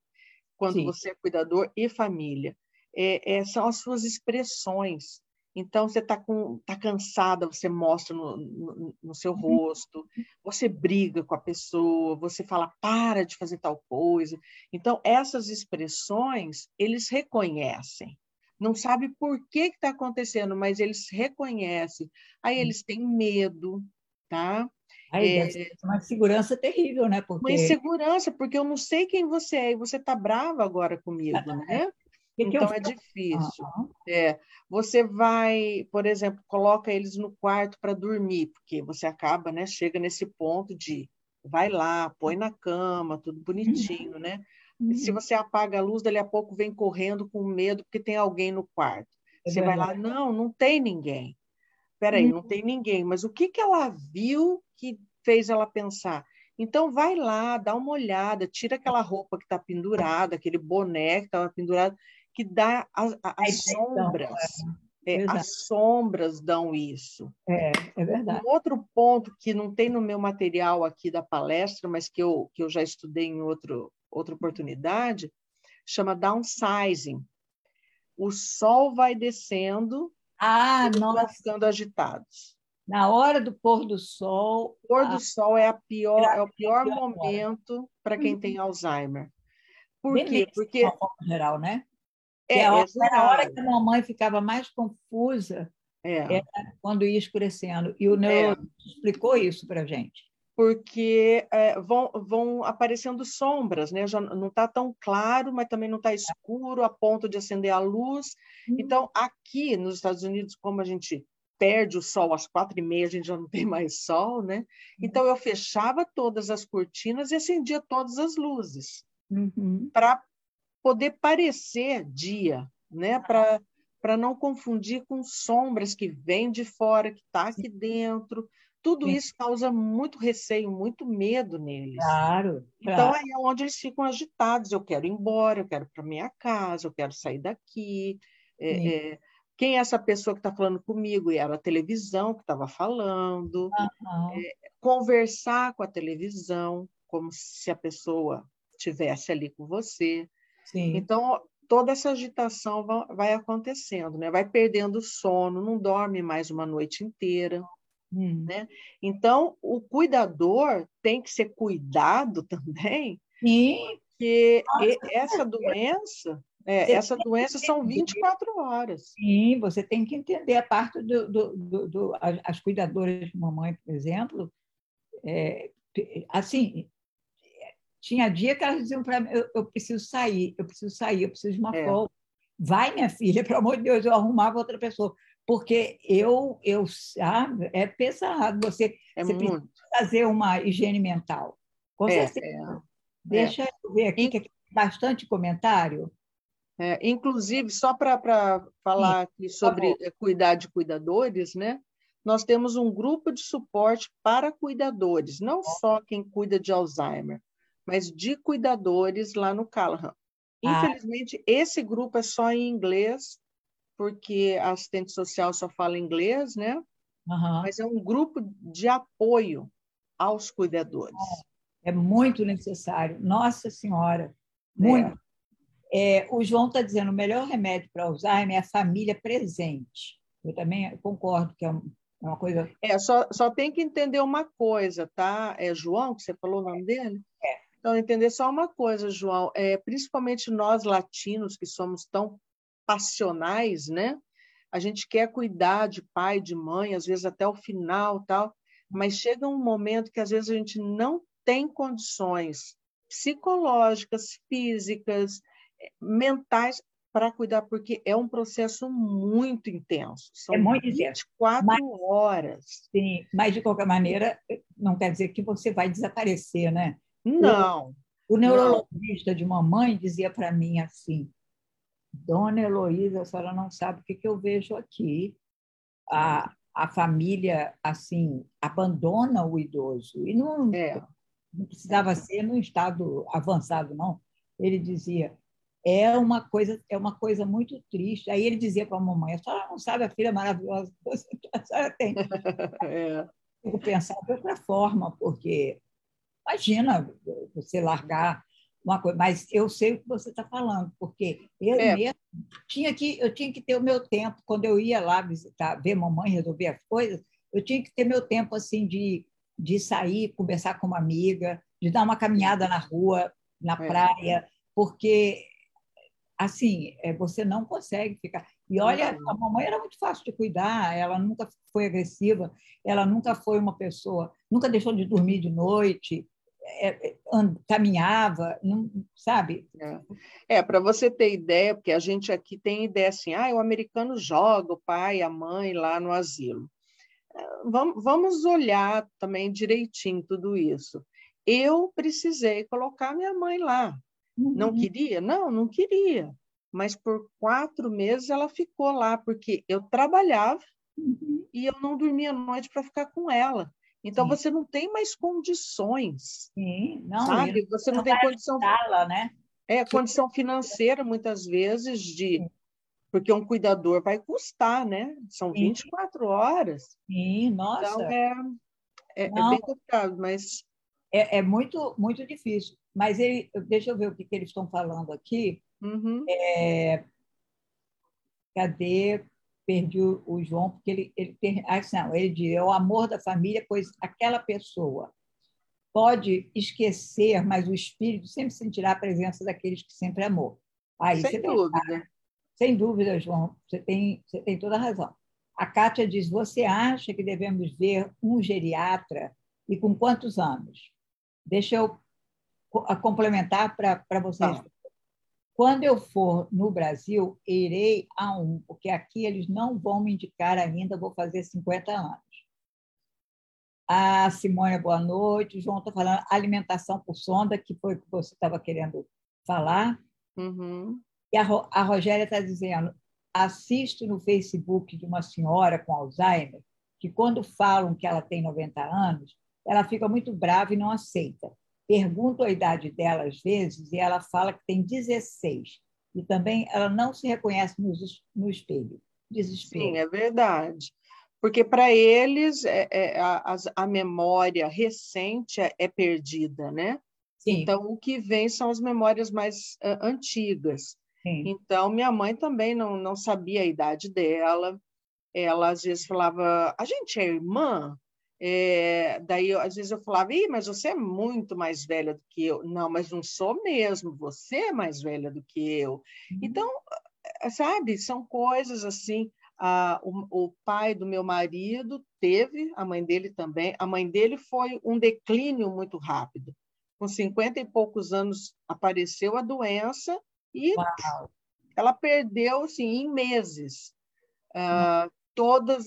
Quando Sim. você é cuidador e família é, é, são as suas expressões. Então, você está tá cansada, você mostra no, no, no, seu uhum. rosto, você briga com a pessoa, você fala, para de fazer tal coisa. Então, essas expressões, eles reconhecem. Não sabe por que está acontecendo, mas eles reconhecem. Aí eles têm medo, tá? Aí é, uma segurança terrível, né? Porque... Uma insegurança, porque eu não sei quem você é e você está brava agora comigo, [laughs] né? Então é difícil. Uhum. É, você vai, por exemplo, coloca eles no quarto para dormir, porque você acaba, né? Chega nesse ponto de vai lá, põe na cama, tudo bonitinho, uhum. né? Uhum. Se você apaga a luz, dali a pouco vem correndo com medo porque tem alguém no quarto. É você verdade. vai lá, não, não tem ninguém. Peraí, não uhum. tem ninguém. Mas o que, que ela viu que fez ela pensar? Então, vai lá, dá uma olhada, tira aquela roupa que está pendurada, aquele boné que estava pendurado, que dá as, as sombras. É, as sombras dão isso. É, é verdade. Um outro ponto que não tem no meu material aqui da palestra, mas que eu, que eu já estudei em outro, outra oportunidade, chama downsizing. O sol vai descendo ah, e nossa. ficando agitados. Na hora do pôr do sol. O pôr do sol é, a pior, é o pior momento para quem tem Alzheimer. Por Beleza, quê? Porque. De geral, né? É, a, era a hora que a mamãe ficava mais confusa é. quando ia escurecendo. E o neurologista é. explicou isso para a gente. Porque é, vão, vão aparecendo sombras, né? Já não está tão claro, mas também não está escuro a ponto de acender a luz. Hum. Então, aqui nos Estados Unidos, como a gente perde o sol às quatro e meia, a gente já não tem mais sol, né? Uhum. Então, eu fechava todas as cortinas e acendia todas as luzes. Uhum. Para poder parecer dia, né? Para para não confundir com sombras que vêm de fora, que está aqui dentro. Tudo isso causa muito receio, muito medo neles. Claro. Então aí é onde eles ficam agitados. Eu quero ir embora, eu quero para minha casa, eu quero sair daqui. É, é, quem é essa pessoa que está falando comigo? E era a televisão que estava falando. Uhum. É, conversar com a televisão, como se a pessoa estivesse ali com você. Sim. Então, toda essa agitação vai acontecendo, né? Vai perdendo o sono, não dorme mais uma noite inteira. Hum. Né? Então, o cuidador tem que ser cuidado [laughs] também, Sim. porque Nossa. essa doença, é, essa doença são 24 horas. Sim, você tem que entender a parte do, do, do, do as cuidadoras de mamãe, por exemplo, é, assim, tinha dia que elas diziam para mim, eu, eu, preciso sair, eu preciso sair, eu preciso de uma é. folga. Vai, minha filha, [laughs] pelo amor de Deus, eu arrumava outra pessoa porque eu, eu sabe, é pesado você, é você precisa fazer uma higiene mental. Com é, certeza. É, Deixa é. eu ver aqui, que tem bastante comentário. É, inclusive, só para falar aqui sobre cuidar de cuidadores, né? nós temos um grupo de suporte para cuidadores, não só quem cuida de Alzheimer, mas de cuidadores lá no Callahan. Ah. Infelizmente, ah. esse grupo é só em inglês, porque a assistente social só fala inglês, né? Uhum. Mas é um grupo de apoio aos cuidadores. É muito necessário. Nossa Senhora, muito. É. É, o João está dizendo o melhor remédio para Alzheimer é a família presente. Eu também concordo que é, é uma coisa. É, só, só tem que entender uma coisa, tá? É João, que você falou o nome dele? É. Então, entender só uma coisa, João, é, principalmente nós latinos, que somos tão passionais, né? A gente quer cuidar de pai, de mãe, às vezes até o final, tal, mas chega um momento que às vezes a gente não tem condições psicológicas, físicas, mentais para cuidar, porque é um processo muito intenso. São é muito 24 mas, horas. Sim, mas de qualquer maneira, não quer dizer que você vai desaparecer, né? Não. O, o neurologista não. de mamãe dizia para mim assim: Dona Heloísa, a senhora não sabe o que, que eu vejo aqui. A, a família, assim, abandona o idoso. E não, é. não precisava ser num estado avançado, não. Ele dizia, é uma coisa é uma coisa muito triste. Aí ele dizia para a mamãe, a senhora não sabe a filha maravilhosa que a senhora tem. [laughs] é. Eu pensar de outra forma, porque imagina você largar uma coisa, mas eu sei o que você está falando, porque eu é. mesmo tinha que, eu tinha que ter o meu tempo, quando eu ia lá visitar, ver mamãe, resolver as coisas, eu tinha que ter meu tempo assim de, de sair, conversar com uma amiga, de dar uma caminhada na rua, na é. praia, porque assim, é, você não consegue ficar. E olha, a mamãe era muito fácil de cuidar, ela nunca foi agressiva, ela nunca foi uma pessoa, nunca deixou de dormir de noite, caminhava, não, sabe? É, é para você ter ideia, porque a gente aqui tem ideia assim, ah, o americano joga o pai, a mãe lá no asilo. É, vamos, vamos olhar também direitinho tudo isso. Eu precisei colocar minha mãe lá. Uhum. Não queria? Não, não queria. Mas por quatro meses ela ficou lá, porque eu trabalhava uhum. e eu não dormia à noite para ficar com ela. Então Sim. você não tem mais condições. Sim, não. Sabe? Você não, não tem condição. né? É, condição financeira, muitas vezes, de. Porque um cuidador vai custar, né? São Sim. 24 horas. Sim, nossa. Então é, é, é bem complicado, mas. É, é, muito, muito difícil. Mas ele, deixa eu ver o que, que eles estão falando aqui. Uhum. É, cadê? Perdi o, João, porque ele, ele tem. Assim, não, ele diz: é o amor da família, pois aquela pessoa pode esquecer, mas o espírito sempre sentirá a presença daqueles que sempre amou. Aí sem dúvida. Sem dúvida, João, você tem, você tem toda a razão. A Kátia diz: você acha que devemos ver um geriatra e com quantos anos? Deixa eu complementar para vocês. Ah. Quando eu for no Brasil, irei a um, porque aqui eles não vão me indicar ainda, vou fazer 50 anos. A Simônia, boa noite. O João está falando alimentação por sonda, que foi o que você estava querendo falar. Uhum. E a, a Rogéria está dizendo: assisto no Facebook de uma senhora com Alzheimer, que quando falam que ela tem 90 anos, ela fica muito brava e não aceita. Pergunto a idade dela às vezes e ela fala que tem 16. E também ela não se reconhece no, espelho. Desespero. Sim, é verdade. Porque para eles é, é, a, a, memória recente é, é perdida, né? Sim. Então, o que vem são as memórias mais uh, antigas. Sim. Então, minha mãe também não, não sabia a idade dela. Ela às vezes falava, a gente é irmã? É, daí, às vezes eu falava, Ih, mas você é muito mais velha do que eu. Não, mas não sou mesmo, você é mais velha do que eu. Uhum. Então, eh, sabe, são coisas assim. O, o, pai do meu marido teve, a mãe dele também. A mãe dele foi um declínio muito rápido. Com 50 e poucos anos apareceu a doença e Uau. ela perdeu assim, em meses. Ah, todas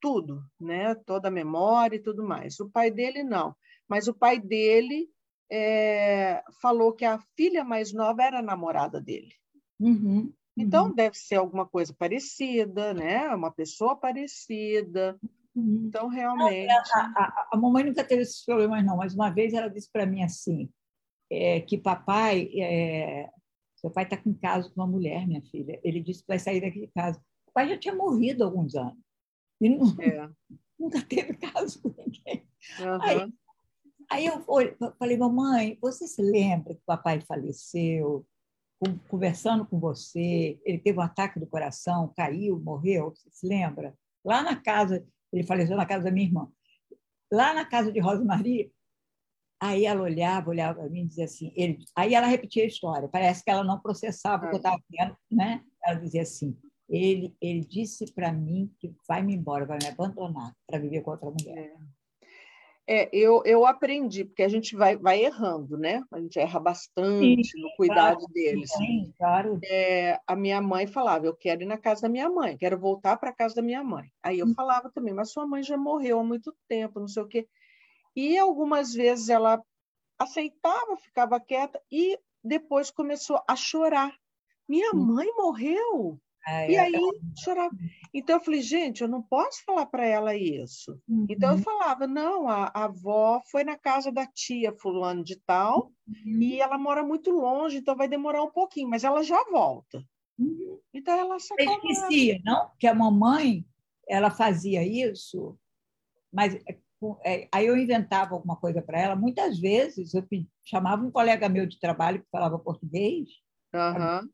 tudo, né? Toda a memória e tudo mais. O pai dele não, mas o pai dele é, falou que a filha mais nova era namorada dele. Uhum, então uhum. deve ser alguma coisa parecida, né? Uma pessoa parecida. Uhum. Então realmente. a, a, a, mamãe nunca teve esses problemas não, mas uma vez ela disse para mim assim é, que papai é, seu pai está com caso com uma mulher, minha filha. Ele disse que vai sair daqui de casa pai já tinha morrido há alguns anos. E não, é. [laughs] nunca teve caso com ninguém. Uhum. Aí, aí eu falei, mamãe, você se lembra que o papai faleceu? Conversando com você, ele teve um ataque do coração, caiu, morreu, você se lembra? Lá na casa, ele faleceu na casa da minha irmã. Lá na casa de Rosa Maria, Aí ela olhava, olhava para mim e dizia assim, ele, aí ela repetia a história, parece que ela não processava o que eu estava vendo, né? Ela dizia assim, ele, ele disse para mim que vai me embora, vai me abandonar para viver com outra mulher. É. é, eu, eu aprendi, porque a gente vai, vai errando, né? A gente erra bastante sim, no cuidado claro, deles. Sim, claro. É, a minha mãe falava, eu quero ir na casa da minha mãe, quero voltar para a casa da minha mãe. Aí eu hum. falava também, mas sua mãe já morreu há muito tempo, não sei o quê. E algumas vezes ela aceitava, ficava quieta e depois começou a chorar. Minha mãe morreu? É, e aí chorava. Então eu falei, gente, eu não posso falar para ela isso. Uhum. Então eu uhum. falava, não, a, a, avó foi na casa da tia fulano de tal uhum. e ela mora muito longe, então vai demorar um pouquinho, mas ela já volta. Uhum. Então ela se Eu esquecia, não? Que a mamãe ela fazia isso, mas é, é, aí eu inventava alguma coisa para ela. Muitas vezes eu chamava um colega meu de trabalho que falava português. Uhum.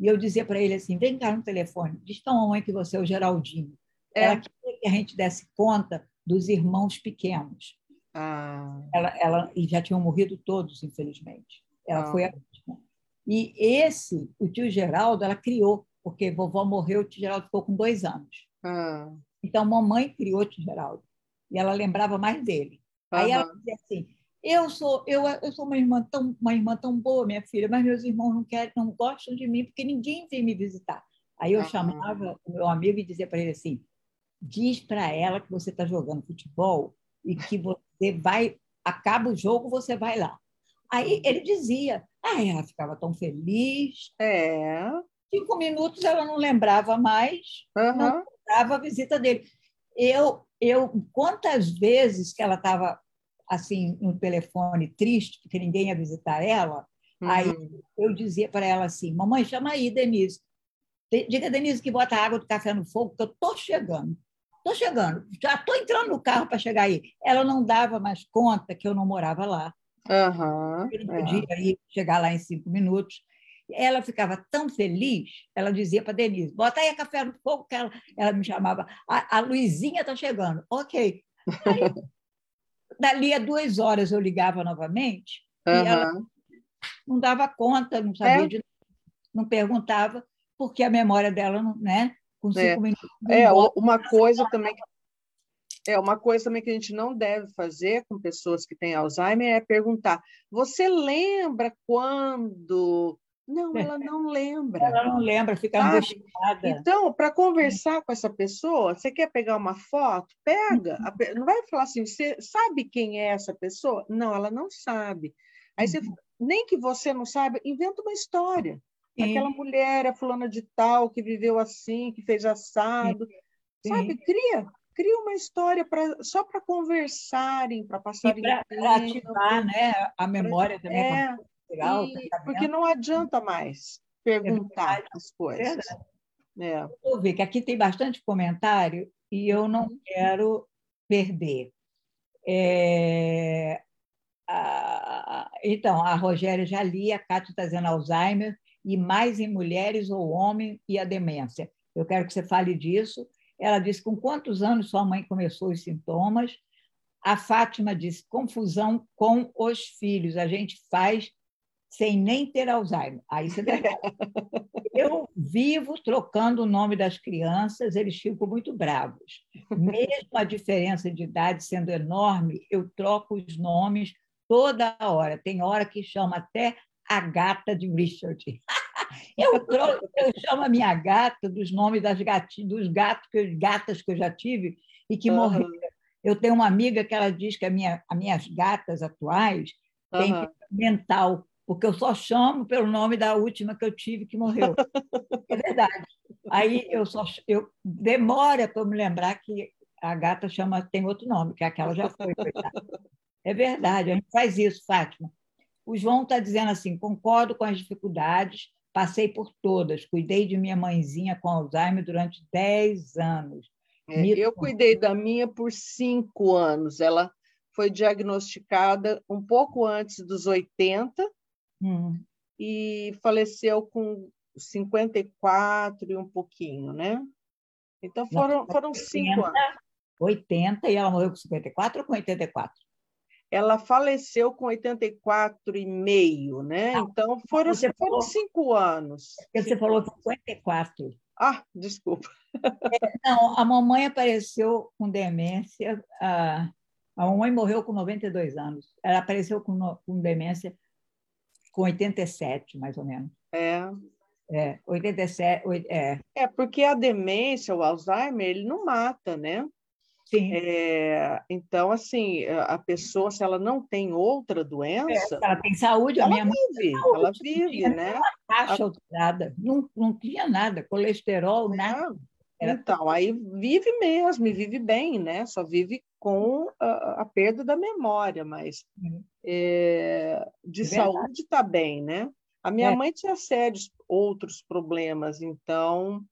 E eu dizia para ele assim: vem cá no telefone, diz para a mamãe que você é o Geraldinho. É. Ela queria que a gente desse conta dos irmãos pequenos. Ah. Ela, ela, e já tinham morrido todos, infelizmente. Ela ah. foi a última. E esse, o tio Geraldo, ela criou, porque vovó morreu, o tio Geraldo ficou com dois anos. Ah. Então, mamãe criou o tio Geraldo. E ela lembrava mais dele. Aí ela dizia assim: eu sou, eu, eu sou uma irmã tão, uma irmã tão boa, minha filha, mas meus irmãos não querem, não gostam de mim porque ninguém vem me visitar. Aí eu chamava o meu amigo e dizia para ele assim: diz para ela que você está jogando futebol e que você vai, acaba o jogo, você vai lá. Aí ele dizia, ah, ela ficava tão feliz. É. Cinco minutos ela não lembrava mais, uhum. não lembrava a visita dele. Eu, eu, quantas vezes que ela estava assim no telefone triste porque ninguém ia visitar ela, uhum. aí eu dizia para ela assim: "Mamãe, chama aí Denise. Diga Denise que bota a água do café no fogo, que eu tô chegando. Tô chegando. Já tô entrando no carro para chegar aí". Ela não dava mais conta que eu não morava lá. Uhum, eu não podia é. ir, chegar lá em cinco minutos. Ela ficava tão feliz, ela dizia para Denise: bota aí a café no fogo, que ela, ela me chamava. A, a Luizinha está chegando. Ok. Aí, dali a duas horas eu ligava novamente uhum. e ela não dava conta, não sabia é. de não perguntava, porque a memória dela, né? Com cinco é. minutos. É, uma coisa também é uma coisa também que a gente não deve fazer com pessoas que têm Alzheimer é perguntar: você lembra quando não, ela [laughs] não lembra. Ela não lembra, fica angustiada. Então, para conversar com essa pessoa, você quer pegar uma foto? Pega. Uhum. Não vai falar assim, você sabe quem é essa pessoa? Não, ela não sabe. Aí você, uhum. nem que você não saiba, inventa uma história. Sim. Aquela mulher é fulana de tal, que viveu assim, que fez assado. Sim. Sabe? Cria. Cria uma história pra, só para conversarem, para passarem. Para ativar né, a memória pra, também. É, legal. E, porque não adianta mais perguntar é as coisas. É. Vou ver que aqui tem bastante comentário e eu não uhum. quero perder. É... a, então, a Rogéria já lia, a Cátia está dizendo Alzheimer, e mais em mulheres ou homem e a demência. Eu quero que você fale disso. Ela disse com quantos anos sua mãe começou os sintomas. A Fátima disse confusão com os filhos. A gente faz sem nem ter Alzheimer. Aí você [laughs] Eu vivo trocando o nome das crianças, eles ficam muito bravos. Mesmo a diferença de idade sendo enorme, eu troco os nomes toda hora. Tem hora que chama até a gata de Richard. [laughs] Eu, troco, eu chamo a minha gata dos nomes das gatinhas, dos gatos que, gatas que eu já tive e que uhum. morreram. Eu tenho uma amiga que ela diz que a minha, as minhas gatas atuais têm uhum. mental, porque eu só chamo pelo nome da última que eu tive que morreu. É verdade. Aí eu só eu demora para eu me lembrar que a gata chama tem outro nome, que aquela já foi. Coitada. É verdade, a gente faz isso, Fátima. O João está dizendo assim: concordo com as dificuldades, passei por todas, cuidei de minha mãezinha com Alzheimer durante 10 anos. É, eu cuidei da minha por cinco anos. Ela foi diagnosticada um pouco antes dos 80 hum. e faleceu com 54 e um pouquinho, né? Então foram, foram cinco 80, anos. 80 e ela morreu com 54 ou com 84? ela faleceu com 84 e meio, né? Não, então foram, foram falou, cinco anos. Você falou 54. Ah, desculpa. É, não, a mamãe apareceu com demência. A, a mamãe morreu com 92 anos. Ela apareceu com, com demência com 87, mais ou menos. É. É, 87, é. É, porque a demência, o Alzheimer, ele não mata, né? Sim. É, então, assim, a pessoa, se ela não tem outra doença. É, ela tem saúde, a minha vive, mãe. ela vive, né? Taxa alterada, não, não tinha nada, colesterol, é. nada. Então, aí vive mesmo, e vive bem, né? Só vive com a, a perda da memória, mas é, de saúde está bem, né? A minha é. mãe tinha sérios outros problemas, então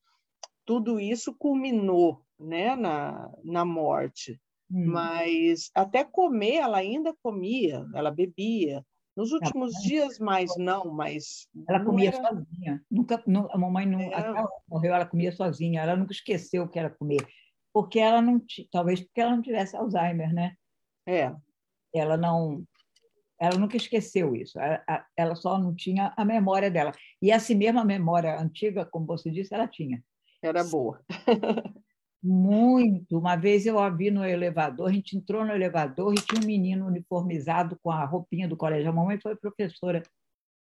tudo isso culminou né, na, na morte. Hum. Mas até comer, ela ainda comia, ela bebia. Nos últimos dias, mais não, mas. Ela comia era... sozinha. Nunca, não, a mamãe não. É. Até ela morreu, ela comia sozinha. Ela nunca esqueceu o que era comer. Porque ela não. Talvez porque ela não tivesse Alzheimer, né? É. Ela não. Ela nunca esqueceu isso. Ela, ela só não tinha a memória dela. E essa mesma memória antiga, como você disse, ela tinha. Era boa. Muito. Uma vez eu a vi no elevador, a gente entrou no elevador e tinha um menino uniformizado com a roupinha do colégio. A mamãe foi professora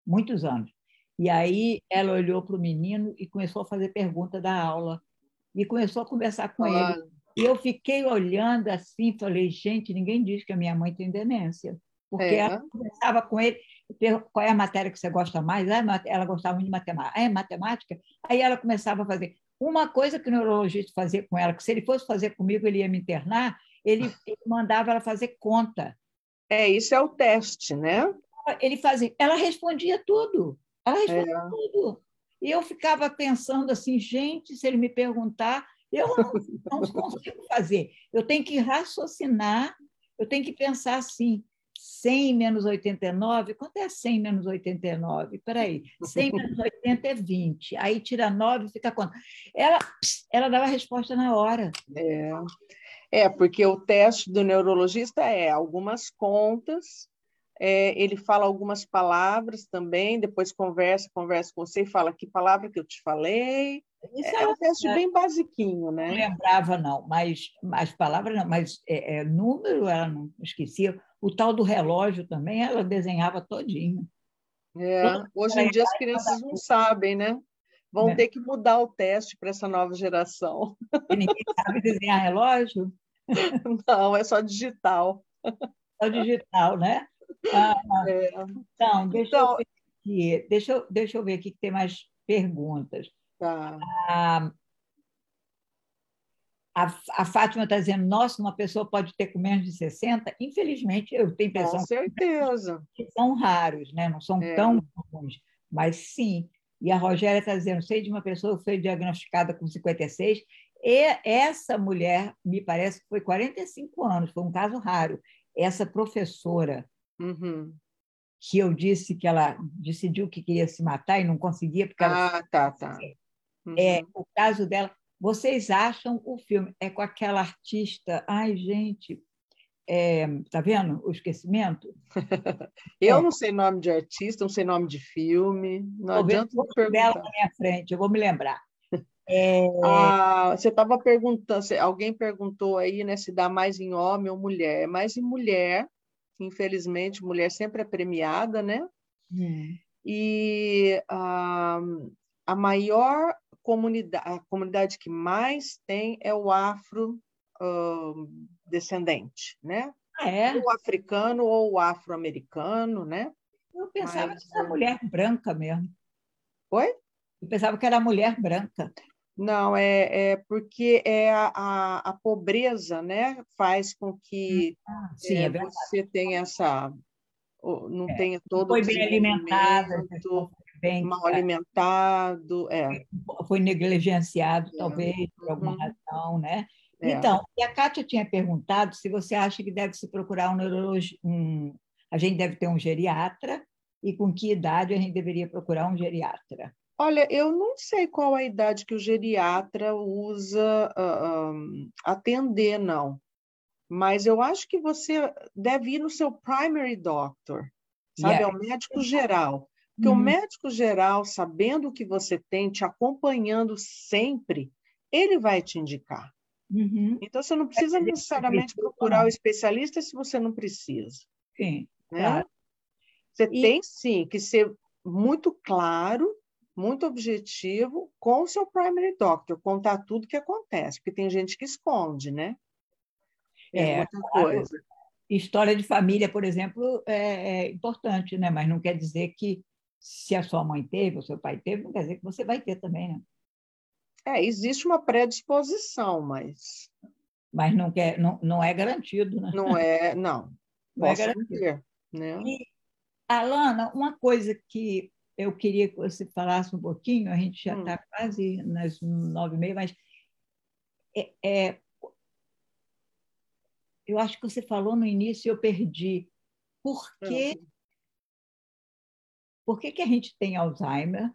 muitos anos. E aí ela olhou para o menino e começou a fazer pergunta da aula. E começou a conversar com ah. ele. E eu fiquei olhando assim, falei, gente, ninguém diz que a minha mãe tem demência. Porque é. ela conversava com ele, qual é a matéria que você gosta mais? Ah, ela gostava muito de matemática. Ah, é matemática? Aí ela começava a fazer, uma coisa que o neurologista fazia com ela, que se ele fosse fazer comigo, ele ia me internar, ele, [laughs] ele mandava ela fazer conta. É, isso é o teste, né? Ele fazia, ela respondia tudo. Ela respondia é. tudo. E eu ficava pensando assim, gente, se ele me perguntar, eu não, não [laughs] consigo fazer. Eu tenho que raciocinar, eu tenho que pensar assim, 100 menos 89, quanto é 100 menos 89? Espera aí, 100 menos 80 é 20. Aí tira 9, fica quanto? Ela, ela dava a resposta na hora. É. é, porque o teste do neurologista é algumas contas, é, ele fala algumas palavras também, depois conversa, conversa com você e fala que palavra que eu te falei. Isso é, é um teste bem basiquinho, né? Não lembrava, não, mas as palavras não, mas é, é, número ela não esquecia. O tal do relógio também, ela desenhava todinho. É, hoje em dia as crianças não sabem, né? Vão é. ter que mudar o teste para essa nova geração. E ninguém sabe desenhar relógio? [laughs] Não, é só digital. Só digital, né? Ah, é. Então, deixa, então... Eu ver aqui, deixa, eu, deixa eu ver aqui que tem mais perguntas. Tá. Ah, a, a Fátima está dizendo, nossa, uma pessoa pode ter com menos de 60? Infelizmente, eu tenho impressão com certeza. que são raros, né? não são é. tão comuns, mas sim. E a Rogéria está dizendo, sei de uma pessoa que foi diagnosticada com 56, e essa mulher, me parece que foi 45 anos, foi um caso raro. Essa professora Uhum. Que eu disse que ela decidiu que queria se matar e não conseguia porque ah, ela... tá, tá. Uhum. É, o caso dela. Vocês acham o filme é com aquela artista? Ai, gente, é, tá vendo o esquecimento? [laughs] eu é. não sei nome de artista, não sei nome de filme. Não vou adianta ver perguntar. dela na minha frente, eu vou me lembrar. [laughs] É... Ah, você estava perguntando, alguém perguntou aí, né, se dá mais em homem ou mulher? É mais em mulher, infelizmente, mulher sempre é premiada, né? Hum. E ah, a maior comunidade, a comunidade que mais tem é o afro uh, descendente, né? Ah, é? O africano ou o afro-americano, né? Eu pensava Mas, que era mulher branca mesmo. Oi? Eu pensava que era mulher branca. Não, é, é porque é a, a, a, pobreza, né, faz com que ah, sim, é, é você tenha essa, não é. tenha todo foi bem alimentada, bem mal alimentado, é. foi negligenciado é. talvez por alguma uhum. razão, né? É. Então, e a Kátia tinha perguntado se você acha que deve se procurar um neurologista, um, a gente deve ter um geriatra e com que idade a gente deveria procurar um geriatra. Olha, eu não sei qual a idade que o geriatra usa uh, um, atender, não. Mas eu acho que você deve ir no seu primary doctor, sabe? Yeah. É o médico geral. Porque uhum. o médico geral, sabendo o que você tem, te acompanhando sempre, ele vai te indicar. Uhum. Então, você não precisa necessariamente procurar o especialista se você não precisa. Sim, né? Claro. Você e... tem, sim, que ser muito claro muito objetivo com o seu primary doctor, contar tudo que acontece, porque tem gente que esconde, né? É, é muita coisa. História de família, por exemplo, é, é, importante, né? Mas não quer dizer que se a sua mãe teve, ou seu pai teve, não quer dizer que você vai ter também, né? É, existe uma predisposição, mas. Mas não, quer, não, não é garantido, né? Não é, não. [laughs] Não é garantido. Ter, né? E, Alana, uma coisa que eu queria que você falasse um pouquinho, a gente já está hum. quase nas nove e meia, mas é, é, eu acho que você falou no início e eu perdi. Por que, por que, que a gente tem Alzheimer?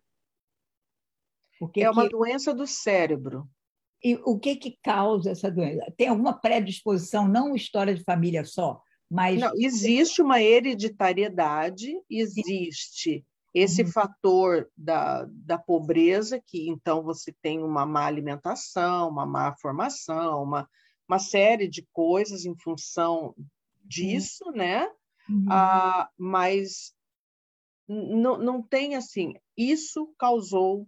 é uma que... doença do cérebro. E o que, que causa essa doença? Tem alguma predisposição, não história de família só, mas. Não, existe uma hereditariedade, existe esse uhum. fator da, da pobreza, que então você tem uma má alimentação, uma má formação, uma, uma série de coisas em função disso, uhum. né? Uhum. Ah, mas não, não tem assim, isso causou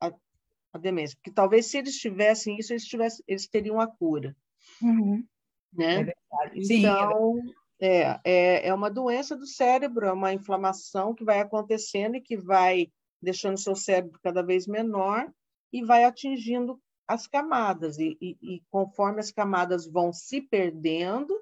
a, a, demência, porque talvez se eles tivessem isso, eles, tivessem, eles teriam a cura. Uhum. Né? É Sim, então, é é, é, uma doença do cérebro, é uma inflamação que vai acontecendo e que vai deixando seu cérebro cada vez menor e vai atingindo as camadas. E, e, e conforme as camadas vão se perdendo,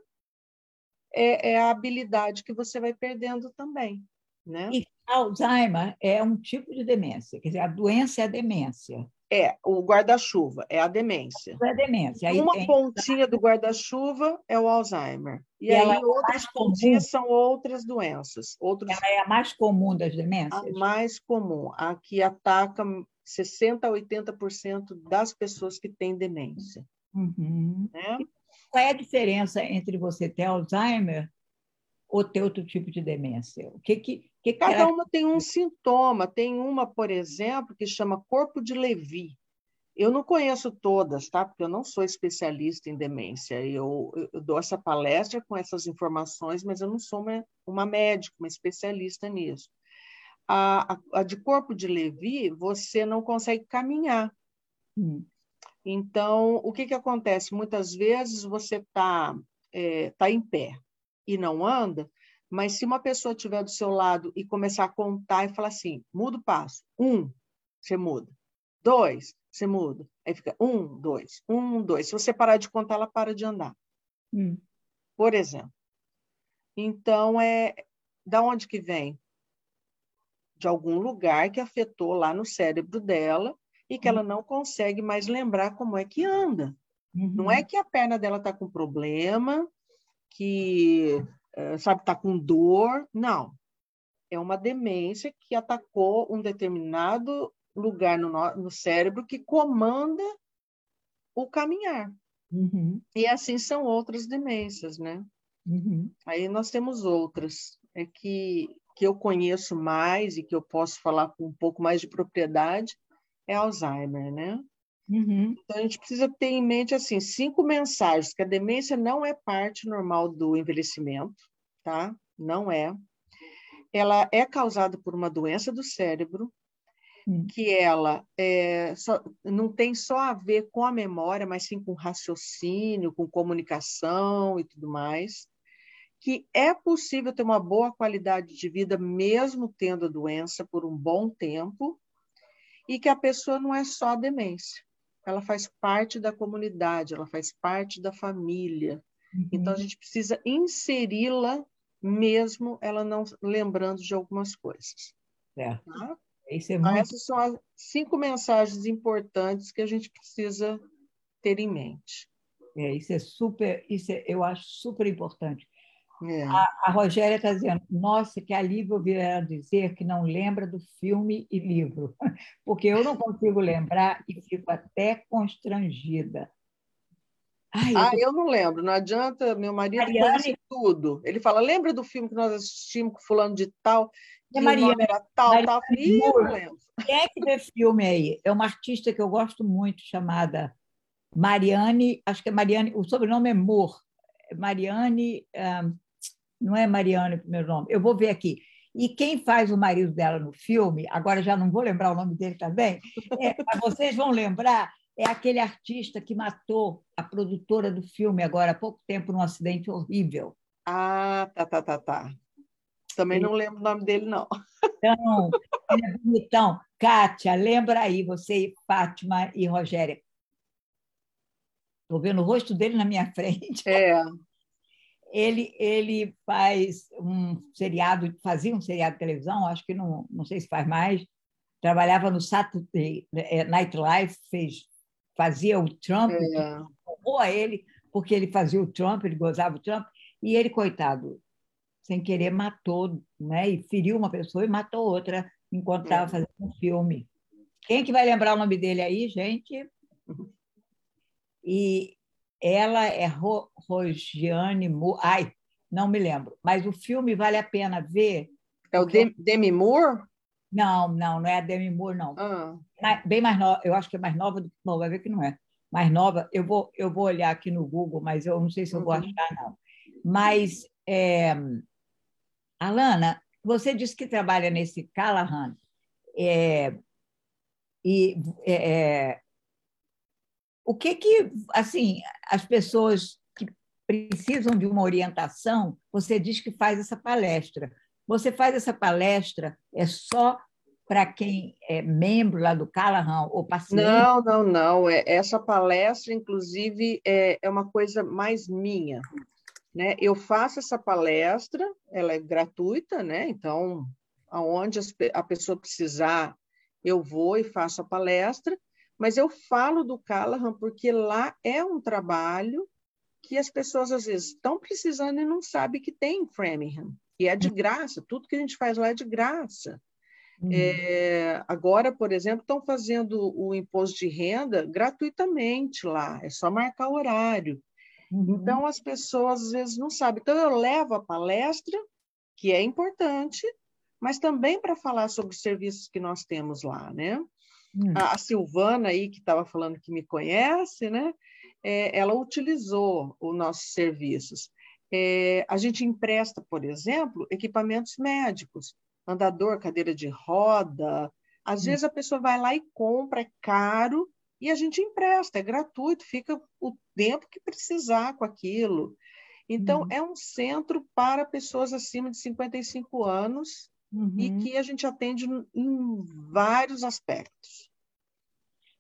é, é, a habilidade que você vai perdendo também. Né? E Alzheimer é um tipo de demência, quer dizer, a doença é a demência. É, o guarda-chuva, é a demência. É a demência. Aí Uma tem... pontinha do guarda-chuva é o Alzheimer. E, e aí é outras pontinhas comum. são outras doenças. Outros... Ela é a mais comum das demências? A mais comum, a que ataca 60% a 80% das pessoas que têm demência. Uhum. Né? Qual é a diferença entre você ter Alzheimer ou ter outro tipo de demência? O que que, que Cada uma tem um sintoma. Tem uma, por exemplo, que chama corpo de Levi. Eu não conheço todas, tá? Porque eu não sou especialista em demência. Eu, eu dou essa palestra com essas informações, mas eu não sou uma, uma médica, uma especialista nisso. A, a, a, de corpo de Levi, você não consegue caminhar. Hum. Então, o que, que acontece? Muitas vezes você está é, tá em pé e não anda, mas se uma pessoa estiver do seu lado e começar a contar e falar assim, muda o passo, um, você muda, dois, você muda, aí fica um, dois, um, dois. Se você parar de contar, ela para de andar. Hum. Por exemplo. Então, é da onde que vem? De algum lugar que afetou lá no cérebro dela e que hum. ela não consegue mais lembrar como é que anda. Uhum. Não é que a perna dela está com problema, que eh, sabe, está com dor. Não. É uma demência que atacou um determinado lugar no, no cérebro que comanda o caminhar. Uhum. E assim são outras demências, né? Uhum. Aí nós temos outras, é que, que eu conheço mais e que eu posso falar com um pouco mais de propriedade, é Alzheimer, né? Uhum. Então a gente precisa ter em mente assim cinco mensagens que a demência não é parte normal do envelhecimento, tá? Não é. Ela é causada por uma doença do cérebro, hum. que ela é, só, não tem só a ver com a memória, mas sim com raciocínio, com comunicação e tudo mais que é possível ter uma boa qualidade de vida mesmo tendo a doença por um bom tempo e que a pessoa não é só a demência, ela faz parte da comunidade, ela faz parte da família. Uhum. Então a gente precisa inseri-la mesmo ela não lembrando de algumas coisas. É. Tá? É então. Essas são as cinco mensagens importantes que a gente precisa ter em mente. É, isso é super, isso é, eu acho super importante. É. A, a, Rogéria está dizendo, nossa, que alívio ouvir ela dizer que não lembra do filme e livro, [laughs] porque eu não consigo lembrar e fico até constrangida. Ai, eu, ah, tô... eu não lembro, não adianta, meu marido Mariane... conhece tudo. Ele fala, lembra do filme que nós assistimos com fulano de tal? Que Maria, tal, Mariane tal. Ih, não lembro. Quem é que vê filme aí? É uma artista que eu gosto muito, chamada Mariane, acho que é Mariane, o sobrenome é Moore. Mariane, um, não é Mariana o primeiro nome, eu vou ver aqui. E quem faz o marido dela no filme, agora já não vou lembrar o nome dele também, é, mas vocês vão lembrar, é aquele artista que matou a produtora do filme agora há pouco tempo num acidente horrível. Ah, tá, tá, tá, tá. Também ele... não lembro o nome dele, não. Então, ele é bonitão. Kátia, lembra aí, você, Fátima e Rogéria. Estou vendo o rosto dele na minha frente. É ele, ele faz um seriado, fazia um seriado de televisão, acho que não, não sei se faz mais, trabalhava no Saturday é, Night Live, fez, fazia o Trump, é. ou a ele, porque ele fazia o Trump, ele gozava o Trump, e ele, coitado, sem querer, matou, né? e feriu uma pessoa e matou outra enquanto estava é. fazendo um filme. Quem que vai lembrar o nome dele aí, gente? [laughs] E ela é Ro Rogiane Moore. Ai, não me lembro. Mas o filme vale a pena ver. É o porque... Demi Moore? Não, não, não é a Demi Moore, não. Ah. Bem mais nova, eu acho que é mais nova do que. Bom, vai ver que não é. Mais nova, eu vou, eu vou olhar aqui no Google, mas eu não sei se eu vou uhum. achar, não. Mas, é... Alana, você disse que trabalha nesse Callahan. É... E é, é o que que, assim, as pessoas que precisam de uma orientação, você diz que faz essa palestra. Você faz essa palestra é só para quem é membro lá do Callahan ou paciente? Não, não, não. É, essa palestra, inclusive, é, é uma coisa mais minha. Né? Eu faço essa palestra, ela é gratuita, né? então, aonde a pessoa precisar, eu vou e faço a palestra, mas eu falo do Callahan porque lá é um trabalho que as pessoas às vezes estão precisando e não sabem que tem em Framingham. E é de uhum. graça, tudo que a gente faz lá é de graça. Uhum. É, agora, por exemplo, estão fazendo o imposto de renda gratuitamente lá, é só marcar o horário. Uhum. Então, as pessoas às vezes não sabem. Então, eu levo a palestra, que é importante, mas também para falar sobre os serviços que nós temos lá, né? Hum. A, Silvana aí, que estava falando que me conhece, né? É, ela utilizou os nossos serviços. É, a gente empresta, por exemplo, equipamentos médicos, andador, cadeira de roda. Às hum. vezes a pessoa vai lá e compra, é caro, e a gente empresta, é gratuito, fica o tempo que precisar com aquilo. Então, uhum. é um centro para pessoas acima de 55 anos uhum. e que a gente atende em vários aspectos.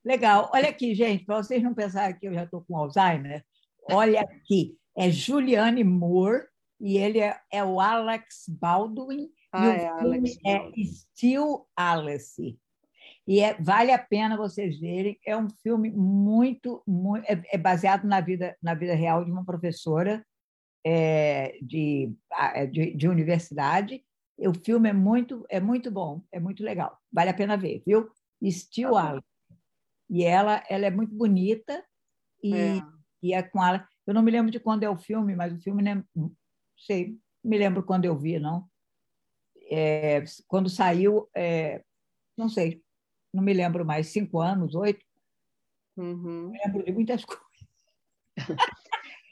Legal. Olha aqui, gente, para vocês não pensarem que eu já estou com Alzheimer, olha aqui. É Juliane Moore e ele é, é o Alex Baldwin ah, e o é filme é Still Alice. E é, vale a pena vocês verem. É um filme muito, muito é, é baseado na vida, na vida real de uma professora é, de, é, de, de, universidade. O filme é muito, é muito bom, é muito legal. Vale a pena ver, viu? Still tá. E ela, ela é muito bonita e é. e é com ela. Eu não me lembro de quando é o filme, mas o filme não sei, me lembro quando eu vi, não. É, quando saiu, é, não sei, não me lembro mais, cinco anos, oito. Uhum. Lembro de muitas [laughs] coisas.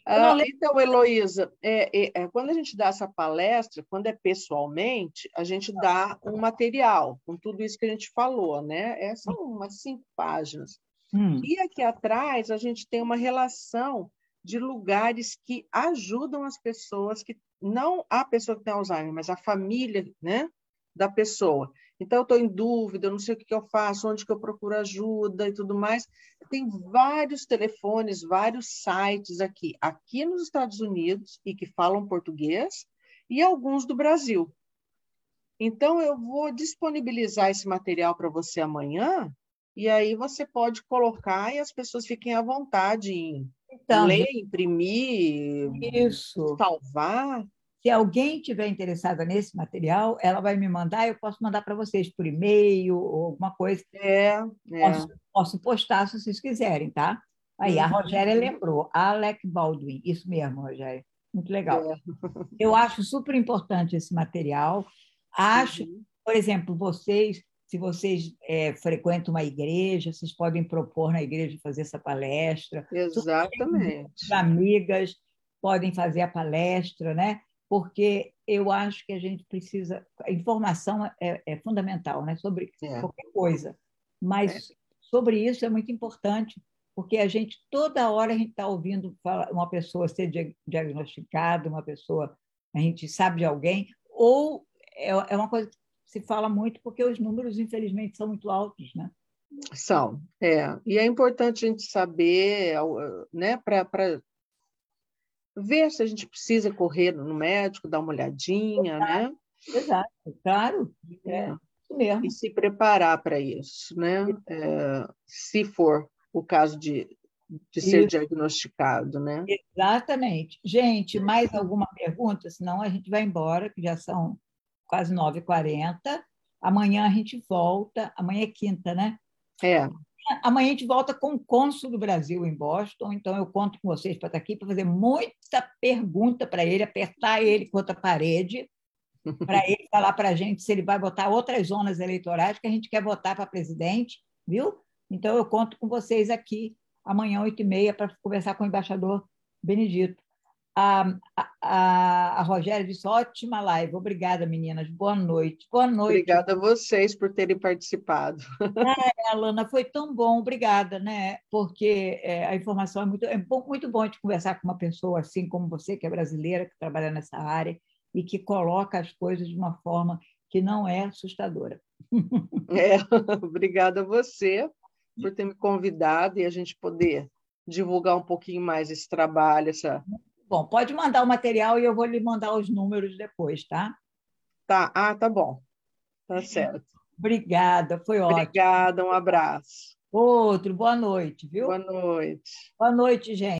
Ah, então, Heloísa, é, é, é, quando a gente dá essa palestra, quando é pessoalmente, a gente dá um material com tudo isso que a gente falou, né? É, são umas cinco páginas. Hum. E aqui atrás a gente tem uma relação de lugares que ajudam as pessoas que não a pessoa que tem Alzheimer, mas a família, né, da pessoa. Então, eu estou em dúvida, eu não sei o que eu faço, onde que eu procuro ajuda e tudo mais. Tem vários telefones, vários sites aqui, aqui nos Estados Unidos, e que falam português, e alguns do Brasil. Então, eu vou disponibilizar esse material para você amanhã, e aí você pode colocar e as pessoas fiquem à vontade em então, ler, imprimir, isso. salvar. Se alguém tiver interessada nesse material, ela vai me mandar, eu posso mandar para vocês por e-mail ou alguma coisa. É, é. Posso, posso, postar se vocês quiserem, tá? Aí, a uhum. Rogéria lembrou, Alec Baldwin, isso mesmo, Rogéria. Muito legal. É. Eu acho super importante esse material. Acho, uhum. por exemplo, vocês, se vocês é, frequentam uma igreja, vocês podem propor na igreja fazer essa palestra. Exatamente. Amigas podem fazer a palestra, né? Porque eu acho que a gente precisa. A informação é, é fundamental né? sobre é. qualquer coisa, mas é. sobre isso é muito importante, porque a gente, toda hora, a gente está ouvindo uma pessoa ser diagnosticada, uma pessoa, a gente sabe de alguém, ou é, é uma coisa que se fala muito porque os números, infelizmente, são muito altos, né? São, é. E é importante a gente saber, né, para ver se a gente precisa correr no médico, dar uma olhadinha, Exato. né? Exato, claro. É, é. isso mesmo. E se preparar para isso, né? É, se for o caso de, de ser isso. diagnosticado, né? Exatamente. Gente, mais alguma pergunta? Senão a gente vai embora, que já são quase 9h40. Amanhã a gente volta. Amanhã é quinta, né? É. Amanhã a gente volta com o cônsul do Brasil em Boston, então eu conto com vocês para estar aqui para fazer muita pergunta para ele, apertar ele contra a parede, para [laughs] ele falar para a gente se ele vai votar outras zonas eleitorais que a gente quer votar para presidente, viu? Então eu conto com vocês aqui amanhã, oito e meia, para conversar com o embaixador Benedito. A, a, a Rogéria disse: ótima live. Obrigada, meninas. Boa noite. Boa noite. Obrigada a vocês por terem participado. [laughs] É, Alana, foi tão bom. Obrigada, né? Porque é, a informação é muito, é bom, muito bom de conversar com uma pessoa assim como você, que é brasileira, que trabalha nessa área e que coloca as coisas de uma forma que não é assustadora. [laughs] É, [laughs] obrigada a você por ter me convidado e a gente poder divulgar um pouquinho mais esse trabalho, essa Bom, pode mandar o material e eu vou lhe mandar os números depois, tá? Tá, ah, tá bom. Tá certo. Obrigada, foi ótimo. Obrigada, um abraço. Outro, boa noite, viu? Boa noite. Boa noite, gente.